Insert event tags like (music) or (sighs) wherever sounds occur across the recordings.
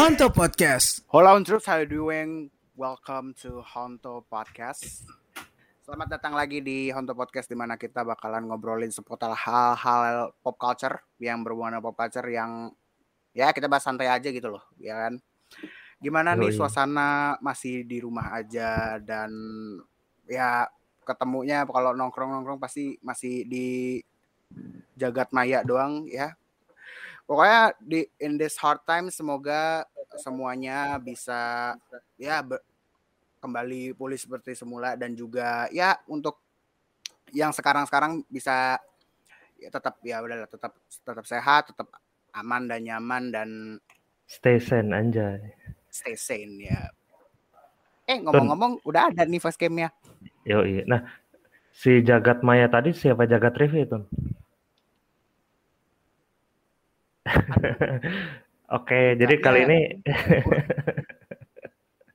Honto Podcast. Hello troops, how you doing? Welcome to Honto Podcast. Selamat datang lagi di Honto Podcast di mana kita bakalan ngobrolin seputar hal-hal pop culture yang berhubungan dengan pop culture yang ya kita bahas santai aja gitu loh, ya kan? Gimana nih suasana masih di rumah aja dan ya ketemunya kalau nongkrong-nongkrong pasti masih di jagat maya doang ya. Pokoknya di in this hard time semoga semuanya bisa ya be- kembali pulih seperti semula dan juga ya untuk yang sekarang-sekarang bisa ya tetap ya udahlah tetap tetap sehat, tetap aman dan nyaman dan Stay sane anjay. stay sane ya. Eh ngomong-ngomong udah ada nih facecamnya. Yo Nah, si Jagat Maya tadi siapa Jagat Review itu? (laughs) Oke, jadi kali ini (laughs)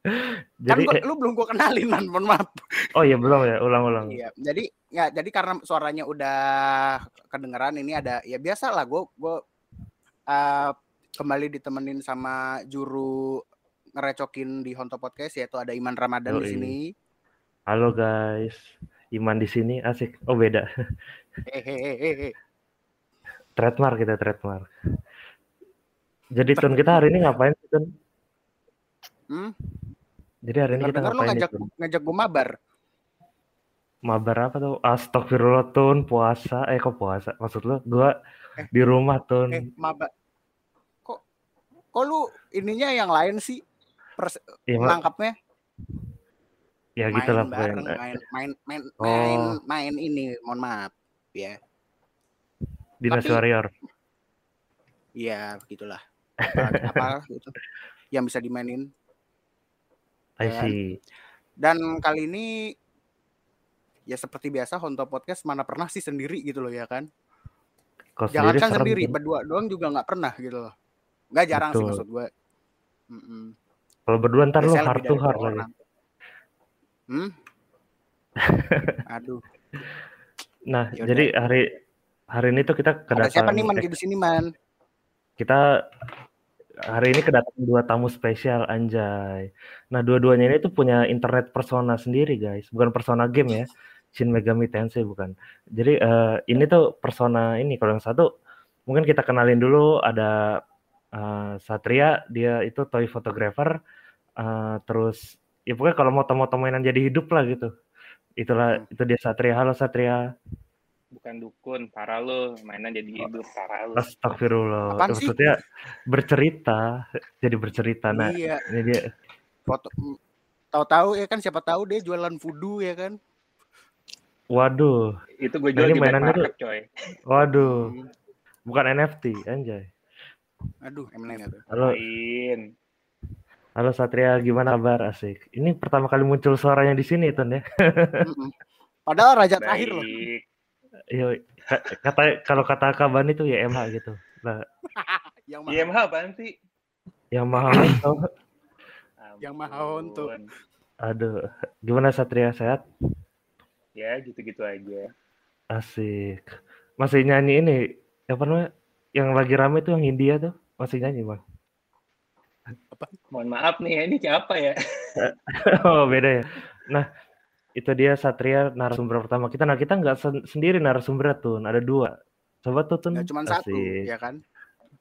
Kan jadi gua- lu belum gua kenalin man, mohon maaf. oh iya belum ya, ulang-ulang. Iya, jadi ya jadi karena suaranya udah kedengeran ini ada ya biasa lah gue gue uh, kembali ditemenin sama juru ngerecokin di Honto Podcast yaitu ada Iman Ramadan di Yoi. sini. Halo guys, Iman di sini asik. Oh beda, (laughs) Hehehe. Trademark kita trademark. Jadi Tun kita hari ini ngapain sih Tun? Hmm? Jadi hari ini kita Dengar lu ngapain ngajak Tun? ngajak gue mabar. Mabar apa tuh? Astagfirullah Tun, puasa. Eh kok puasa? Maksud lu gua Eh. di rumah Tun. Eh, mabar. Kok kok lu ininya yang lain sih? Pers Iya, Ma- lengkapnya ya main gitulah bareng, main main main Oh. main main ini, mohon maaf ya. Dinas Tapi- Warrior. Iya, begitulah. Apa, (laughs) apa gitu yang bisa dimainin. I Ya. see. Dan kali ini ya seperti biasa Honto Podcast mana pernah sih sendiri gitu loh ya kan. Kau Jangan kan serem, sendiri, Tun. berdua doang juga nggak pernah gitu loh. Nggak jarang sih Betul. maksud gue. Mm-mm. Kalau berdua ntar Biasanya heart lebih to dua lagi. Hmm? (laughs) Aduh, Nah, Yaudah. jadi hari hari ini tuh kita ada siapa kedatangan nih man di sini man? kita hari ini kedatangan dua tamu spesial anjay. Nah, dua-duanya ini tuh punya internet persona sendiri, guys. Bukan persona game ya. Shin Megami Tensei bukan. Jadi eh, ini tuh persona ini kalau yang satu mungkin kita kenalin dulu ada eh, Satria, dia itu toy photographer eh, terus ya pokoknya kalau moto-moto mainan jadi hidup lah gitu. Itulah itu dia Satria. Halo Satria. Bukan dukun parah lu mainan jadi hidup parah lu Astagfirullah. Apaan sih? Maksudnya bercerita, jadi bercerita. Nah, iya, ini dia. foto tahu-tahu ya kan siapa tahu dia jualan voodoo ya kan. Waduh, itu gue Nah, jual di mainannya tuh- market coy waduh, Hmm. bukan NFT, anjay. Aduh, emang itu. Halo, main halo Satria, gimana kabar? Asik. Ini pertama kali muncul suaranya di sini, Tun ya. Padahal raja terakhir loh. Yo, ka- kata kalau kata Kaban itu ya MH gitu. Nah, (laughs) Yang mahal. IMH apaan sih yang mahal itu. (coughs) Yang mahal untuk. Aduh, gimana Satria sehat? ya gitu-gitu aja Asik. Masih nyanyi ini, apa namanya? Yang lagi rame tuh yang India tuh, masih nyanyi, Bang. mohon maaf nih ini siapa ya (laughs) Oh beda ya. Nah itu dia Satria narasumber pertama kita. Nah kita nggak sen- sendiri narasumber tuh, ada dua. Coba tuh tuh. Nggak cuma satu, ya kan?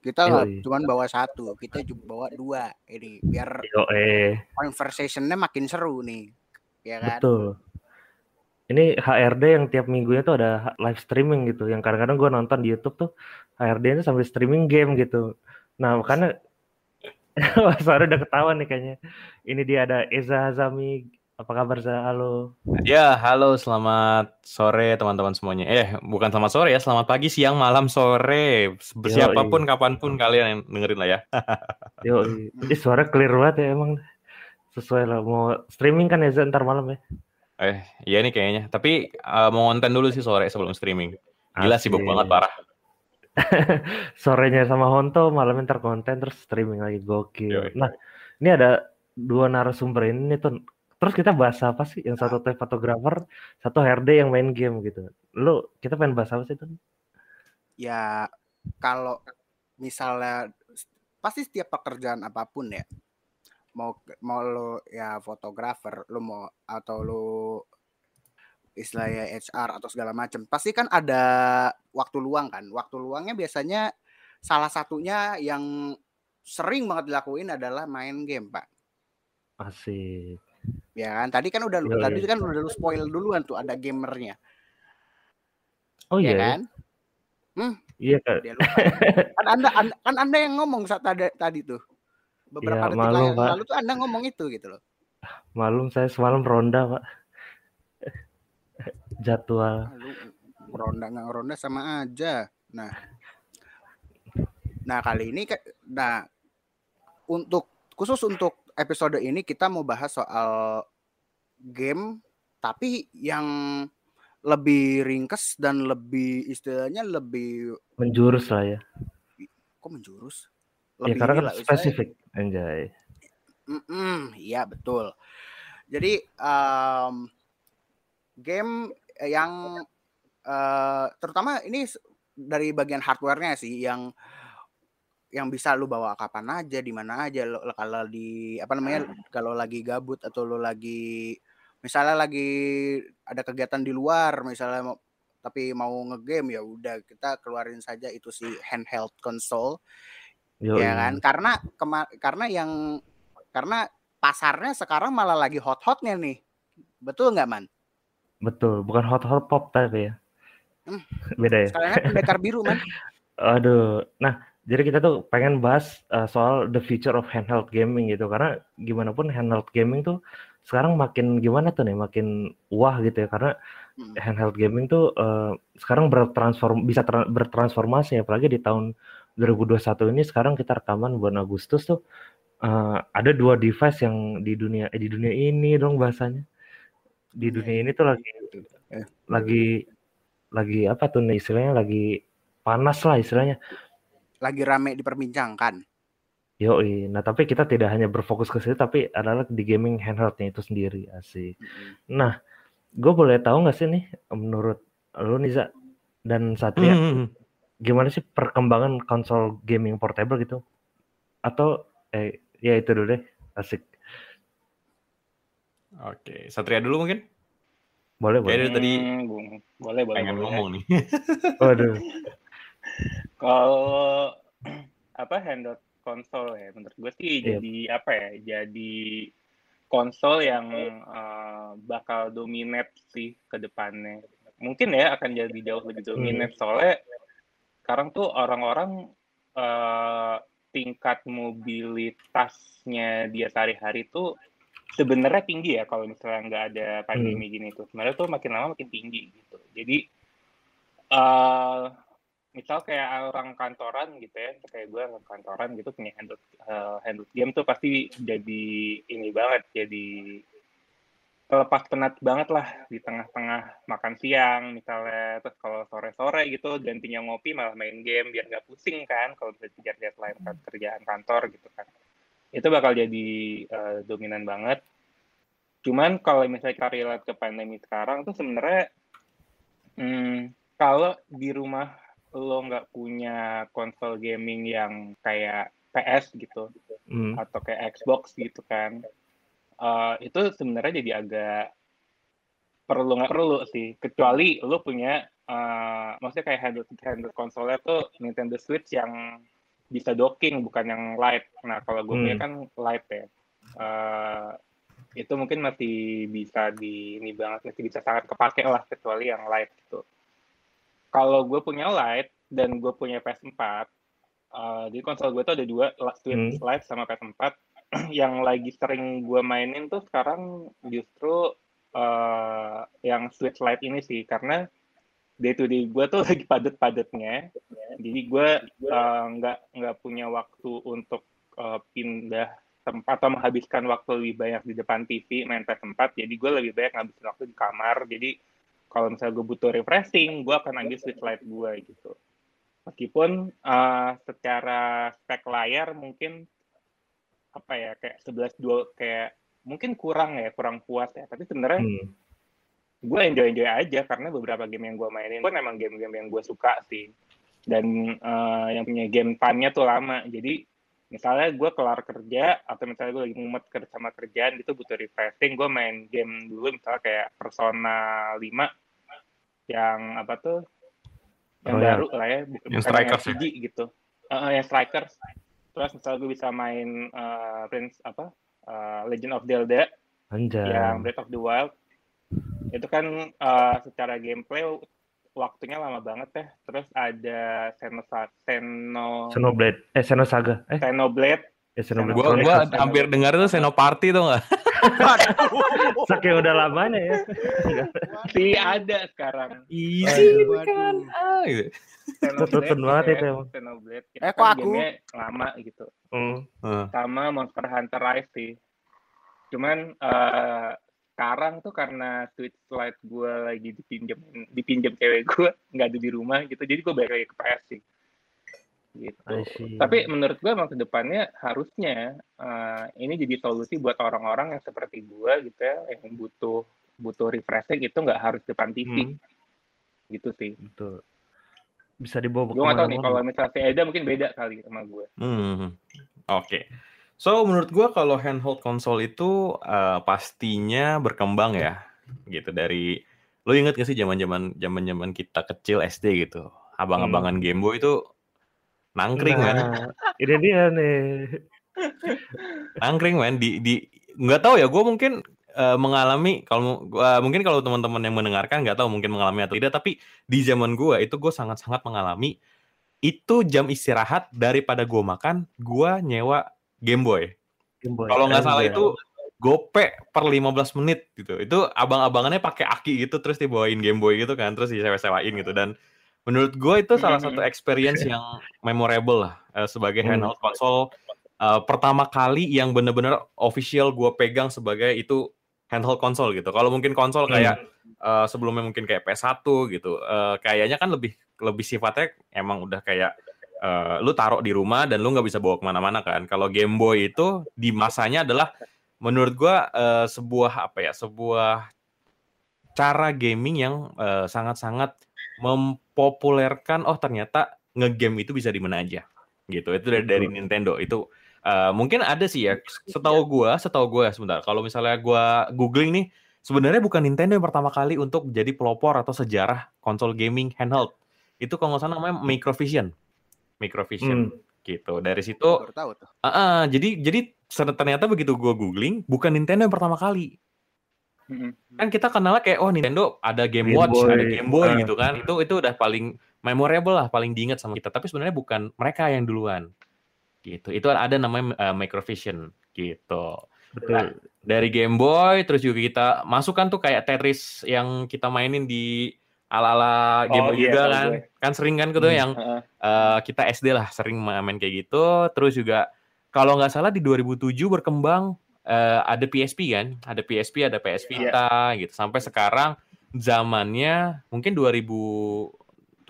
Kita Yoi. cuma bawa satu, kita juga bawa dua. Ini biar Yo eh conversationnya makin seru nih, ya kan? betul. Ini HRD yang tiap minggunya tuh ada live streaming gitu. Yang kadang-kadang gue nonton di YouTube tuh HRD itu sambil streaming game gitu. Nah makanya (laughs) suara udah ketahuan nih kayaknya. Ini dia ada Eza Hazami. Apa kabar? Halo. Ya, halo, selamat sore teman-teman semuanya. Eh, bukan selamat sore ya, selamat pagi, siang, malam, sore. Siapa pun, kapan pun kalian yang dengerin lah ya. (laughs) Yo, ini suara clear banget ya emang. Sesuai lah mau streaming kan ya ntar malam ya. Eh, iya nih kayaknya. Tapi eh, mau konten dulu sih sore sebelum streaming. Gila sibuk Asik. banget parah. (laughs) Sorenya sama Honto, malamnya ntar konten terus streaming lagi gokil. Yoi. Nah, ini ada dua narasumber ini tuh. Terus kita bahas apa sih? Yang satu teh fotografer, satu HRD yang main game gitu. Lu kita pengen bahas apa sih tuh? Ya kalau misalnya pasti setiap pekerjaan apa pun ya mau mau lo ya fotografer lo mau atau lo istilahnya HR atau segala macam pasti kan ada waktu luang kan waktu luangnya biasanya salah satunya yang sering banget dilakuin adalah main game pak Asik. Ya kan tadi kan udah lu Iya, tadi iya. kan udah lu spoil duluan tuh ada gamernya Oh ya iya, ya? kan iya Kak. dia lupa kan anda, kan anda yang ngomong saat tadi, tadi tuh beberapa Ya, detik Pak. lalu tuh anda ngomong itu gitu loh Malum saya semalam ronda pak. (laughs) Jadwal. Ah, ronda nggak ronda sama aja. Nah, nah kali ini nah untuk khusus untuk episode ini kita mau bahas soal game tapi yang lebih ringkes dan lebih istilahnya lebih Menjurus lah ya. kok menjurus Ya karena kan inilah, istilahnya- spesifik. Anjay. Mm-mm, iya betul. Jadi em, game yang eh, terutama ini dari bagian hardwarenya sih yang yang bisa lu bawa kapan aja di mana aja lo kalau di apa namanya kalau lagi gabut atau lu lagi misalnya lagi ada kegiatan di luar misalnya mau tapi mau ngegame ya udah kita keluarin saja itu si handheld console Yoi. ya kan karena kema- karena yang karena pasarnya sekarang malah lagi hot-hotnya nih betul nggak man Betul, bukan hot hot pop tapi ya. Hmm. (laughs) Beda ya. sekarang kan pendekar biru man (laughs) Aduh. Nah, jadi kita tuh pengen bahas uh, soal the future of handheld gaming gitu. Karena gimana pun handheld gaming tuh sekarang makin gimana tuh nih, makin wah gitu ya. Karena Hmm. handheld gaming tuh uh, sekarang bertransform bisa tra- bertransformasi. Apalagi di tahun 2021 ini sekarang kita rekaman bulan Agustus tuh uh, ada dua device yang di dunia eh, di dunia ini dong bahasanya. Di dunia ini tuh lagi Eh. lagi lagi apa tuh nih istilahnya? Lagi panas lah istilahnya lagi rame diperbincangkan Yoi, nah tapi kita tidak hanya berfokus ke situ, tapi adalah di gaming handheldnya itu sendiri, asik. Mm-mm. Nah, gue boleh tahu nggak sih nih, menurut lu Niza dan Satria, Hmm. gimana sih perkembangan konsol gaming portable gitu? Atau, eh, ya itu dulu deh, asik. Oke, Satria dulu mungkin. Boleh, Kayaknya boleh. dari tadi Hmm, boleh boleh pengen boleh. ngomong nih. Waduh, (laughs) Kalau (clears throat) apa handheld konsol ya menurut gue sih Iya. jadi apa ya jadi konsol yang eh, bakal dominate sih ke depannya. Mungkin ya akan jadi jauh lebih dominate soalnya sekarang tuh orang-orang eh, tingkat mobilitasnya dia sehari-hari tuh sebenarnya tinggi ya kalau misalnya nggak ada pandemi gini tuh. Sebenarnya tuh makin lama makin tinggi gitu. Jadi eh misal kayak orang kantoran gitu ya, kayak gue orang kantoran gitu punya handle eh, handle game tuh pasti jadi ini banget, jadi terlepas penat banget lah di tengah-tengah makan siang misalnya, terus kalau sore-sore gitu gantinya ngopi malah main game biar nggak pusing kan kalau bisa kejar deadline kan, kerjaan kantor gitu kan. Itu bakal jadi eh, dominan banget. Cuman kalau misalnya kita relate ke pandemi sekarang tuh sebenarnya hmm, kalau di rumah lo nggak punya konsol gaming yang kayak PS gitu Hmm, atau kayak Xbox gitu kan eh, itu sebenarnya jadi agak perlu nggak perlu sih. Kecuali lo punya eh, maksudnya kayak handle handle konsolnya tuh Nintendo Switch yang bisa docking bukan yang Lite nah kalau gue punya Hmm. kan Lite ya. Eh, itu mungkin masih bisa di ini banget masih bisa sangat kepake lah kecuali yang Lite gitu kalau gue punya Lite dan gue punya PS4 eh, jadi konsol gue tuh ada dua Switch Hmm. Lite sama PS4 (clears throat) yang lagi sering gue mainin tuh sekarang justru eh, yang Switch Lite ini sih karena day to day gue tuh (laughs) lagi padet-padetnya jadi gue eh, nggak nggak punya waktu untuk eh, pindah tempat atau menghabiskan waktu lebih banyak di depan TV main PS4 jadi gue lebih banyak ngabisin waktu di kamar. Jadi kalau misalnya gue butuh refreshing gue akan ambil Switch Lite gue gitu meskipun eh, secara spek layar mungkin apa ya kayak 11 dua kayak mungkin kurang ya kurang puas ya tapi sebenarnya hmm. gue enjoy enjoy aja karena beberapa game yang gue mainin pun emang game-game yang gue suka sih dan uh, yang punya game time-nya tuh lama. Jadi misalnya gue kelar kerja atau misalnya gue lagi mumet kerja sama kerjaan gitu butuh refreshing, gue main game dulu misalnya kayak Persona 5 yang apa tuh yang oh, baru ya. lah ya, bukan yang Strikers ya? gitu. Uh, yang Strikers. Terus misalnya gue bisa main uh, Prince apa uh, Legend of Zelda Anjay. yang Breath of the Wild itu kan uh, secara gameplay waktunya lama banget ya. Terus ada Seno Seno Xenoblade eh Xenosaga eh Xenoblade Ya, Xenoblade gua, gua hampir dengar itu Party tuh nggak? (laughs) Saking udah lamanya ya. (laughs) Si ada sekarang. Easy kan. Ah, gitu. Banget itu emang. Xenoblade. Eh kok aku? lama gitu. Hmm. Sama Monster Hunter Rise sih. Cuman uh, sekarang tuh karena Switch Lite gue lagi dipinjam dipinjam cewek gue (laughs) nggak ada di rumah gitu. Jadi gue balik lagi ke PS sih. Gitu. Tapi menurut gue emang ke depannya harusnya uh, ini jadi solusi buat orang-orang yang seperti gue gitu ya yang butuh butuh refreshing itu nggak harus depan TV hmm. gitu sih. Betul. Bisa dibawa gue nggak tahu nih kalau misalnya si Eda mungkin beda kali sama gue hmm. oke. okay. So menurut gua kalau handheld konsol itu uh, pastinya berkembang ya, gitu dari lo inget gak sih zaman-zaman zaman-zaman kita kecil SD gitu, abang-abangan hmm. Game Boy itu nangkring nah, kan? Ini dia nih. nangkring man di di nggak tahu ya gue mungkin uh, mengalami kalau uh, mungkin kalau teman-teman yang mendengarkan nggak tahu mungkin mengalami atau tidak tapi di zaman gue itu gue sangat-sangat mengalami itu jam istirahat daripada gue makan gue nyewa Game Boy. Game Boy. Kalau nggak salah itu gope per 15 menit gitu. Itu abang-abangannya pakai aki gitu terus dibawain Game Boy gitu kan, terus disewa-sewain gitu dan menurut gue itu salah hmm. satu experience yang memorable lah uh, sebagai hmm. handheld konsol uh, pertama kali yang bener-bener official gue pegang sebagai itu handheld konsol gitu. Kalau mungkin konsol hmm. kayak uh, sebelumnya mungkin kayak PS1 gitu, uh, kayaknya kan lebih lebih sifatnya emang udah kayak uh, lu taruh di rumah dan lu nggak bisa bawa ke mana-mana kan. Kalau Game Boy itu di masanya adalah menurut gua uh, sebuah apa ya, sebuah cara gaming yang sangat sangat-sangat mempopulerkan oh ternyata ngegame itu bisa di mana aja gitu. Itu dari, dari Nintendo itu uh, mungkin ada sih ya. Setahu gua, setahu gua sebentar. Kalau misalnya gua googling nih sebenarnya bukan Nintendo yang pertama kali untuk jadi pelopor atau sejarah konsol gaming handheld. Itu kalau nggak salah namanya Microvision microvision hmm. gitu. Dari situ tahu tuh. Uh, uh, jadi jadi ternyata begitu gue googling bukan Nintendo yang pertama kali. Hmm. Kan kita kenal kayak oh Nintendo ada Game, Game Watch, Boy. ada Game Boy uh. gitu kan. Itu itu udah paling memorable lah, paling diingat sama kita. Tapi sebenarnya bukan mereka yang duluan. Gitu. Itu ada namanya uh, Microvision gitu. Betul. Nah, dari Game Boy terus juga kita masukkan tuh kayak Tetris yang kita mainin di ala-ala game oh, iya, juga kan. Gue. Kan sering kan gitu hmm. yang uh, kita SD lah sering main kayak gitu. Terus juga kalau nggak salah di 2007 berkembang uh, ada PSP kan, ada PSP, ada PS iya. Vita yeah. gitu. Sampai sekarang zamannya mungkin 2017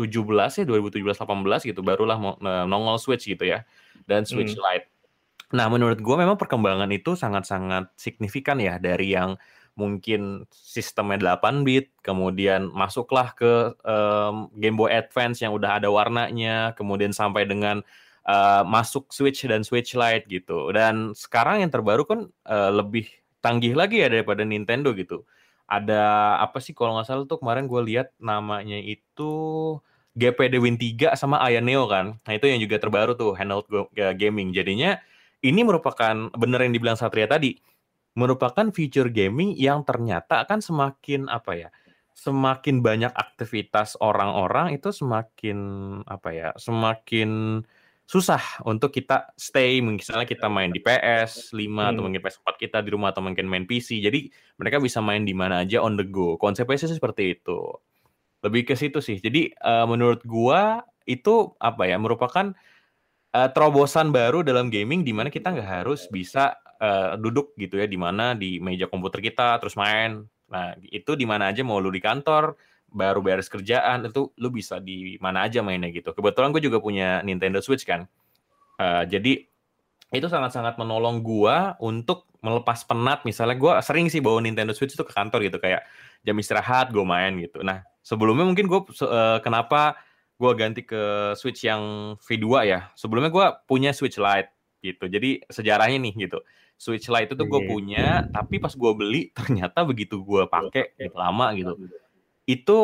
ya, 2017 18 gitu barulah nongol Switch gitu ya. Dan Switch hmm. Lite. Nah, menurut gue memang perkembangan itu sangat-sangat signifikan ya dari yang mungkin sistemnya 8 bit, kemudian masuklah ke um, Game Boy Advance yang udah ada warnanya, kemudian sampai dengan uh, masuk Switch dan Switch Lite gitu. Dan sekarang yang terbaru kan uh, lebih tanggih lagi ya daripada Nintendo gitu. Ada apa sih kalau nggak salah tuh kemarin gue lihat namanya itu GPD Win 3 sama Aya Neo kan. Nah itu yang juga terbaru tuh handheld gaming. Jadinya ini merupakan bener yang dibilang Satria tadi merupakan future gaming yang ternyata akan semakin apa ya semakin banyak aktivitas orang-orang itu semakin apa ya semakin susah untuk kita stay. Misalnya kita main di PS 5 hmm. atau mungkin PS4 kita di rumah atau mungkin main PC jadi mereka bisa main di mana aja on the go. Konsepnya sih seperti itu. Lebih ke situ sih. Jadi uh, menurut gua itu apa ya merupakan uh, terobosan baru dalam gaming di mana kita nggak harus bisa uh, duduk gitu ya di mana di meja komputer kita terus main. Nah, itu di mana aja mau lu di kantor, baru beres kerjaan itu lu bisa di mana aja mainnya gitu. Kebetulan gue juga punya Nintendo Switch kan. Uh, jadi itu sangat-sangat menolong gua untuk melepas penat misalnya gua sering sih bawa Nintendo Switch itu ke kantor gitu kayak jam istirahat gue main gitu. Nah, sebelumnya mungkin gue uh, kenapa gue ganti ke Switch yang V2 ya. Sebelumnya gue punya Switch Lite gitu. Jadi sejarahnya nih gitu. Switch Lite itu tuh gue Iya. punya, tapi pas gue beli (laughs) ternyata begitu gue pakai gitu, lama gitu, itu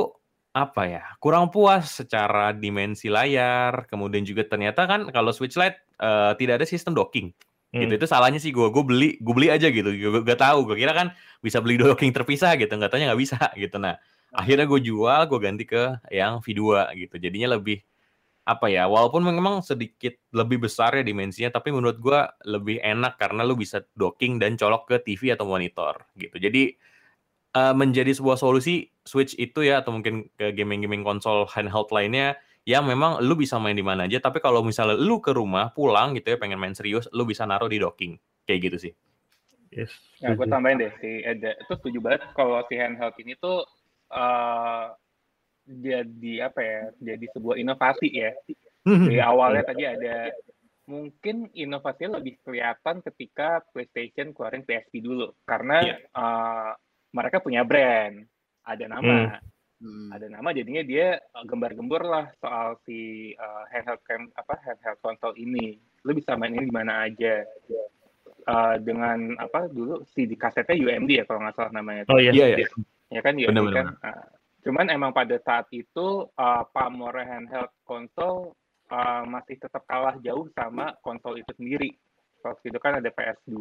apa ya kurang puas secara dimensi layar. Kemudian juga ternyata kan kalau Switch Lite eh, tidak ada sistem docking. Gitu Hmm. itu salahnya sih gue. Gue beli, gue beli aja gitu. Gue gak tahu. Gue kira kan bisa beli (laughs) docking terpisah gitu. Nggak taunya nggak bisa gitu. Nah akhirnya gue jual, gue ganti ke yang V2 gitu. Jadinya lebih apa ya walaupun memang sedikit lebih besar ya dimensinya tapi menurut gua lebih enak karena lu bisa docking dan colok ke TV atau monitor gitu. Jadi eh, menjadi sebuah solusi Switch itu ya atau mungkin ke gaming-gaming konsol handheld lainnya yang memang lu bisa main di mana aja. Tapi kalau misalnya lu ke rumah pulang gitu ya pengen main serius lu bisa naruh di docking. Kayak gitu sih. Yes, Nah, gue tambahin deh si Eda itu setuju banget kalau si handheld ini tuh eh jadi apa ya? Jadi sebuah inovasi ya. Di awalnya tadi ada mungkin inovasinya lebih kelihatan ketika PlayStation keluarin PSP dulu karena Iya. eh, mereka punya brand, ada nama, Hmm. ada nama jadinya dia eh, gembar-gembor lah soal si eh, handheld cam apa handheld konsol ini. Lu bisa main ini di mana aja. Eh, dengan apa dulu si di kasetnya UMD ya kalau nggak salah namanya. Oh iya. iya ya ya kan UMD Benar-benar. kan. Ah, cuman emang pada saat itu uh, handheld konsol uh, masih tetap kalah jauh sama konsol itu sendiri. Waktu itu kan ada PS2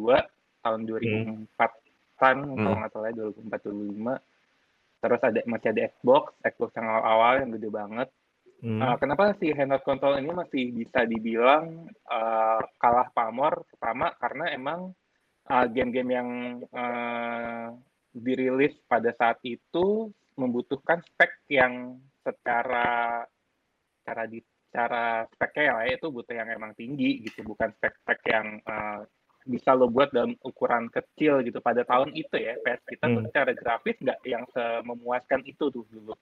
tahun 2004-an kalau nggak salah 2004 2005. Terus ada masih ada Xbox, Xbox yang awal-awal yang gede banget. Hmm. Uh, kenapa si handheld konsol ini masih bisa dibilang uh, kalah pamor? Pertama karena emang uh, game-game yang uh, dirilis pada saat itu membutuhkan spek yang secara cara di cara speknya ya itu butuh yang emang tinggi gitu. Bukan spek-spek yang uh, bisa lo buat dalam ukuran kecil gitu. Pada tahun itu ya PS kita tuh Hmm. secara grafis nggak yang memuaskan itu tuh dulu.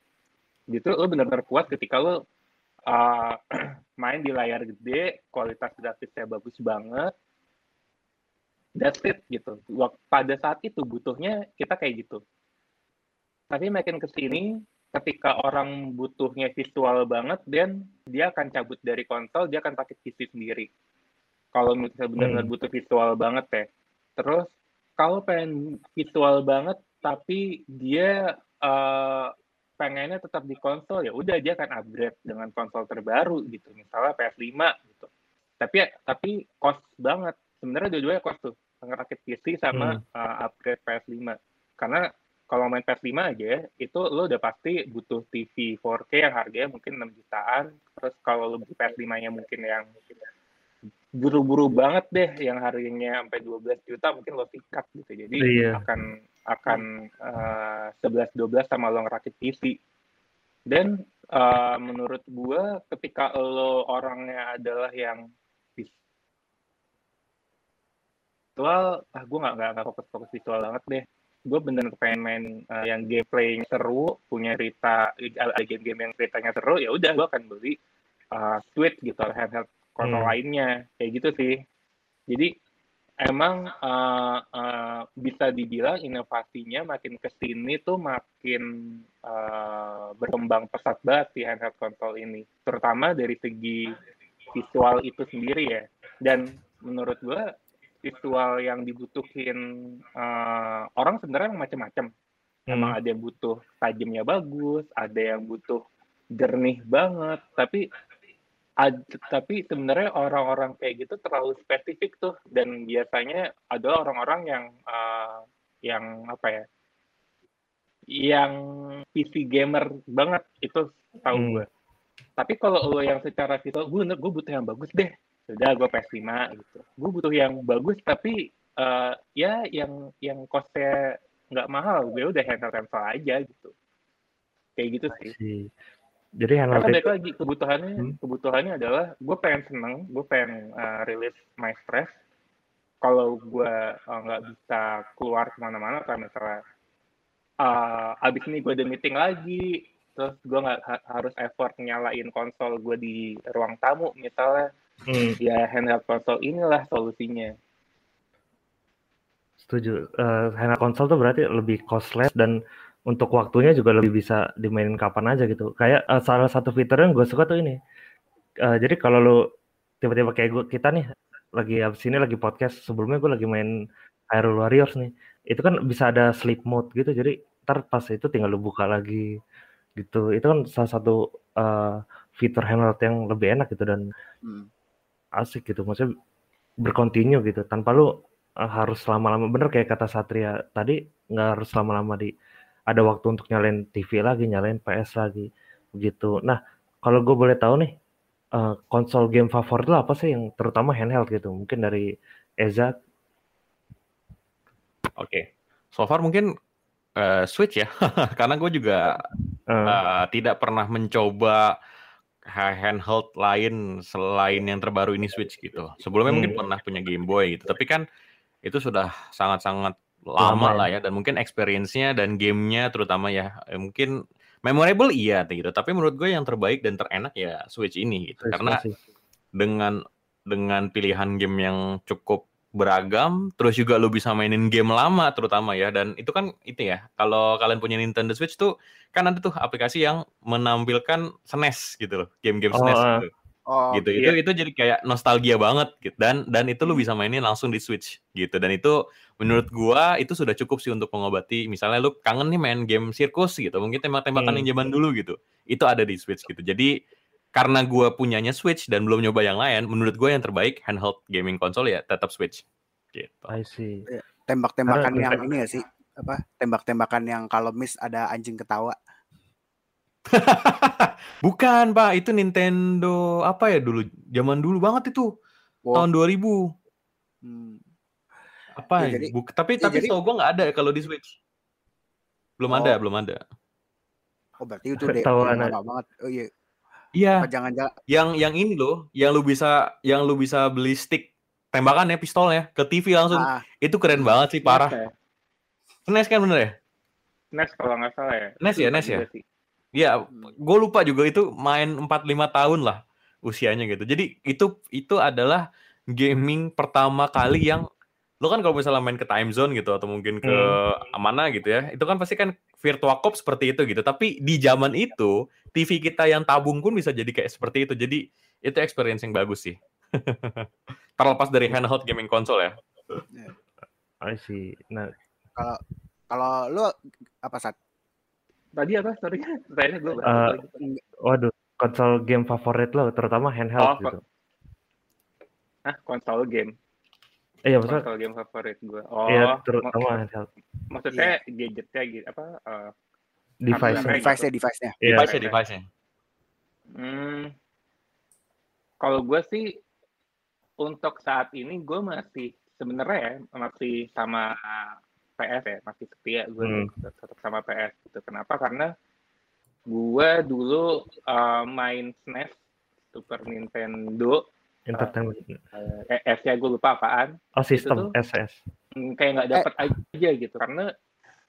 Gitu lo benar-benar puas ketika lo uh, (clears throat) main di layar gede kualitas grafisnya bagus banget that's it gitu. Pada saat itu butuhnya kita kayak gitu tapi makin ke sini ketika orang butuhnya visual banget dan dia akan cabut dari konsol dia akan pakai PC sendiri. Kalau misalnya benar-benar Hmm. butuh visual banget ya. Terus kalau pengen visual banget tapi dia eh, pengennya tetap di konsol ya udah dia akan upgrade dengan konsol terbaru gitu. Misalnya PS5 gitu. Tapi tapi cost banget. Sebenarnya dua-duanya cost tuh. Ngerakit PC sama uh, upgrade PS5 karena kalau main PS5 aja itu lo udah pasti butuh TV 4K yang harganya mungkin 6 jutaan. Terus kalau lo beli PS5 nya mungkin yang buru-buru banget deh yang harganya sampai 12 juta mungkin lo sikat gitu. Jadi Iya. akan akan uh, 11 12 sama lo ngerakit PC dan uh, menurut gua ketika lo orangnya adalah yang visual ah gue nggak nggak nggak fokus fokus visual banget deh gue bener pengen main uh, yang gameplay seru punya cerita ada game-game yang ceritanya seru ya udah gue akan beli uh, Switch gitu handheld konsol Hmm. lainnya kayak gitu sih. Jadi emang uh, uh, bisa dibilang inovasinya makin ke sini tuh makin uh, berkembang pesat banget si handheld konsol ini. Terutama dari segi visual itu sendiri ya. Dan menurut gue visual yang dibutuhin uh, orang sebenarnya macam-macam emang Hmm. ada yang butuh tajamnya bagus ada yang butuh jernih banget tapi ad- tapi sebenarnya orang-orang kayak gitu terlalu spesifik tuh dan biasanya adalah orang-orang yang uh, yang apa ya yang PC gamer banget itu tahu Hmm. gue tapi kalau lo yang secara visual gue gue butuh yang bagus deh sudah gue PS5 gitu. Gue butuh yang bagus tapi eh, ya yang yang costnya nggak mahal gue udah handheld handheld aja gitu. Kayak gitu sih. Jadi karena handheld balik lagi kebutuhannya Hmm. kebutuhannya adalah gue pengen seneng gue pengen eh, rilis my stress. Kalau gue eh, nggak bisa keluar ke mana-mana kayak misalnya eh, abis ini gue ada meeting lagi terus gue nggak ha- harus effort nyalain konsol gue di ruang tamu misalnya hmm, ya handheld konsol inilah solusinya setuju. Eh, handheld konsol tuh berarti lebih costless dan untuk waktunya juga lebih bisa dimainin kapan aja gitu. Kayak uh, salah satu fitur yang gue suka tuh ini. Uh, jadi kalau lu tiba-tiba kayak gue kita nih lagi abis ini lagi podcast sebelumnya gue lagi main Hyrule Warriors nih itu kan bisa ada sleep mode gitu jadi ntar pas itu tinggal lu buka lagi gitu itu kan salah satu uh, fitur handheld yang lebih enak gitu dan hmm. Asik gitu maksudnya berkontinu gitu tanpa lu uh, harus lama-lama bener kayak kata Satria tadi nggak harus lama-lama di ada waktu untuk nyalain TV lagi nyalain PS lagi begitu nah kalau gue boleh tahu nih uh, konsol game favorit lo apa sih yang terutama handheld gitu mungkin dari Eza Oke, okay. so far mungkin uh, Switch ya, (laughs) karena gue juga uh. Uh, tidak pernah mencoba handheld lain selain yang terbaru ini Switch gitu. Sebelumnya hmm. mungkin pernah punya Game Boy gitu, tapi kan itu sudah sangat-sangat lama, lah ya. ya dan mungkin experience-nya dan gamenya terutama ya eh, mungkin memorable iya gitu. Tapi menurut gue yang terbaik dan terenak ya Switch ini gitu, Switch karena masih. dengan dengan pilihan game yang cukup beragam, terus juga lu bisa mainin game lama terutama ya. Dan itu kan itu ya, kalau kalian punya Nintendo Switch tuh kan ada tuh aplikasi yang menampilkan SNES gitu loh, game-game oh, SNES uh. gitu. Oh, gitu iya. itu itu jadi kayak nostalgia banget gitu dan dan itu lu hmm. bisa mainin langsung di Switch gitu dan itu menurut gua itu sudah cukup sih untuk mengobati misalnya lu kangen nih main game sirkus gitu mungkin tembak-tembakan hmm. yang zaman dulu gitu itu ada di Switch gitu jadi karena gue punyanya Switch dan belum nyoba yang lain, menurut gue yang terbaik handheld gaming konsol ya tetap Switch. Gitu. I see. Iya, tembak-tembakan yang ini ya sih, apa? Tembak-tembakan yang kalau miss ada anjing ketawa. (laughs) Bukan, Pak. Itu Nintendo apa ya dulu? Zaman dulu banget itu. Wow. Tahun 2000. Hmm. Apa ya? Jadi, Buk tapi ya, tapi jadi, tau gue nggak ada kalau di Switch. Belum oh. ada, belum ada. Oh, berarti itu (laughs) deh. Tahu banget. Oh iya. Iya. Jangan-jangan yang yang ini loh, yang lu bisa yang lu bisa beli stick tembakan ya pistol ya ke TV langsung. Ah. Itu keren banget sih parah. NES kan bener ya? NES kalau nggak salah ya. NES ya, NES ya. Iya, gue lupa juga itu main 4 5 tahun lah usianya gitu. Jadi itu itu adalah gaming pertama kali yang lo kan kalau misalnya main ke time zone gitu atau mungkin ke hmm. mana gitu ya, itu kan pasti kan virtual cop seperti itu gitu. Tapi di zaman itu TV kita yang tabung pun bisa jadi kayak seperti itu. Jadi itu experience yang bagus sih. (laughs) Terlepas dari handheld gaming konsol ya. I see. Nah, kalau kalau lu apa saat? Tadi apa? Sorry, tanya gue. Uh, waduh, konsol game favorit lo, terutama handheld oh, gitu. Ah, konsol game. Iya, maksudnya konsol game favorit gue. Iya, oh, iya, terutama handheld. Maksudnya yeah. gadgetnya gitu apa? Uh, device nya device-nya, device-nya. Yeah. Device-nya, device-nya. Hmm, kalau gue sih untuk saat ini gue masih sebenarnya ya masih sama PS ya masih setia gue hmm. tetap sama PS gitu kenapa karena gue dulu uh, main SNES Super Nintendo Entertainment. Uh, eh, S nya gue lupa apaan. Oh sistem SS. Mm, kayak nggak dapat eh. aja gitu karena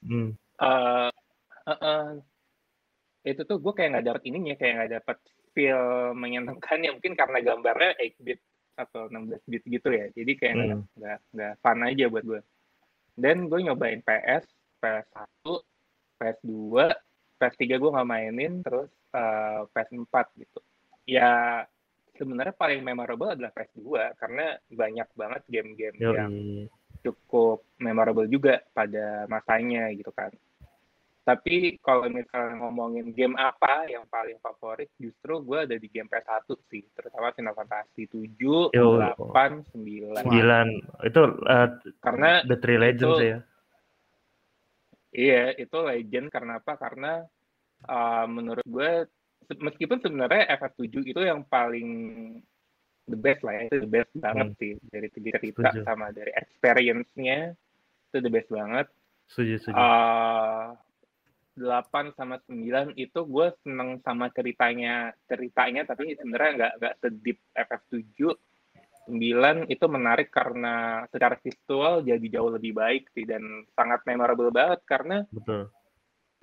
hmm. uh, uh, uh, itu tuh gue kayak nggak dapat ininya kayak nggak dapat feel menyenangkannya mungkin karena gambarnya 8 bit atau 16 bit gitu ya jadi kayak nggak hmm. nggak nggak fun aja buat gue dan gue nyobain PS PS1 PS2 PS3 gue nggak mainin terus uh, PS4 gitu ya sebenarnya paling memorable adalah PS2 karena banyak banget game-game yang cukup memorable juga pada masanya gitu kan. Tapi kalau misalnya ngomongin game apa yang paling favorit, justru gue ada di game PS1 sih, terutama Final Fantasy 7, Yo. 8, 9. 9. Itu uh, karena The Three Legends itu, ya. Iya, itu legend karena apa? Karena uh, menurut gue meskipun sebenarnya FF7 itu yang paling the best lah ya itu the best banget hmm. sih dari segi cerita setuju. sama dari experience-nya itu the best banget. Setuju, setuju. Uh, 8 sama 9 itu gue seneng sama ceritanya ceritanya tapi sebenarnya nggak nggak sedip FF7 9 itu menarik karena secara visual jadi jauh lebih baik sih dan sangat memorable banget karena Betul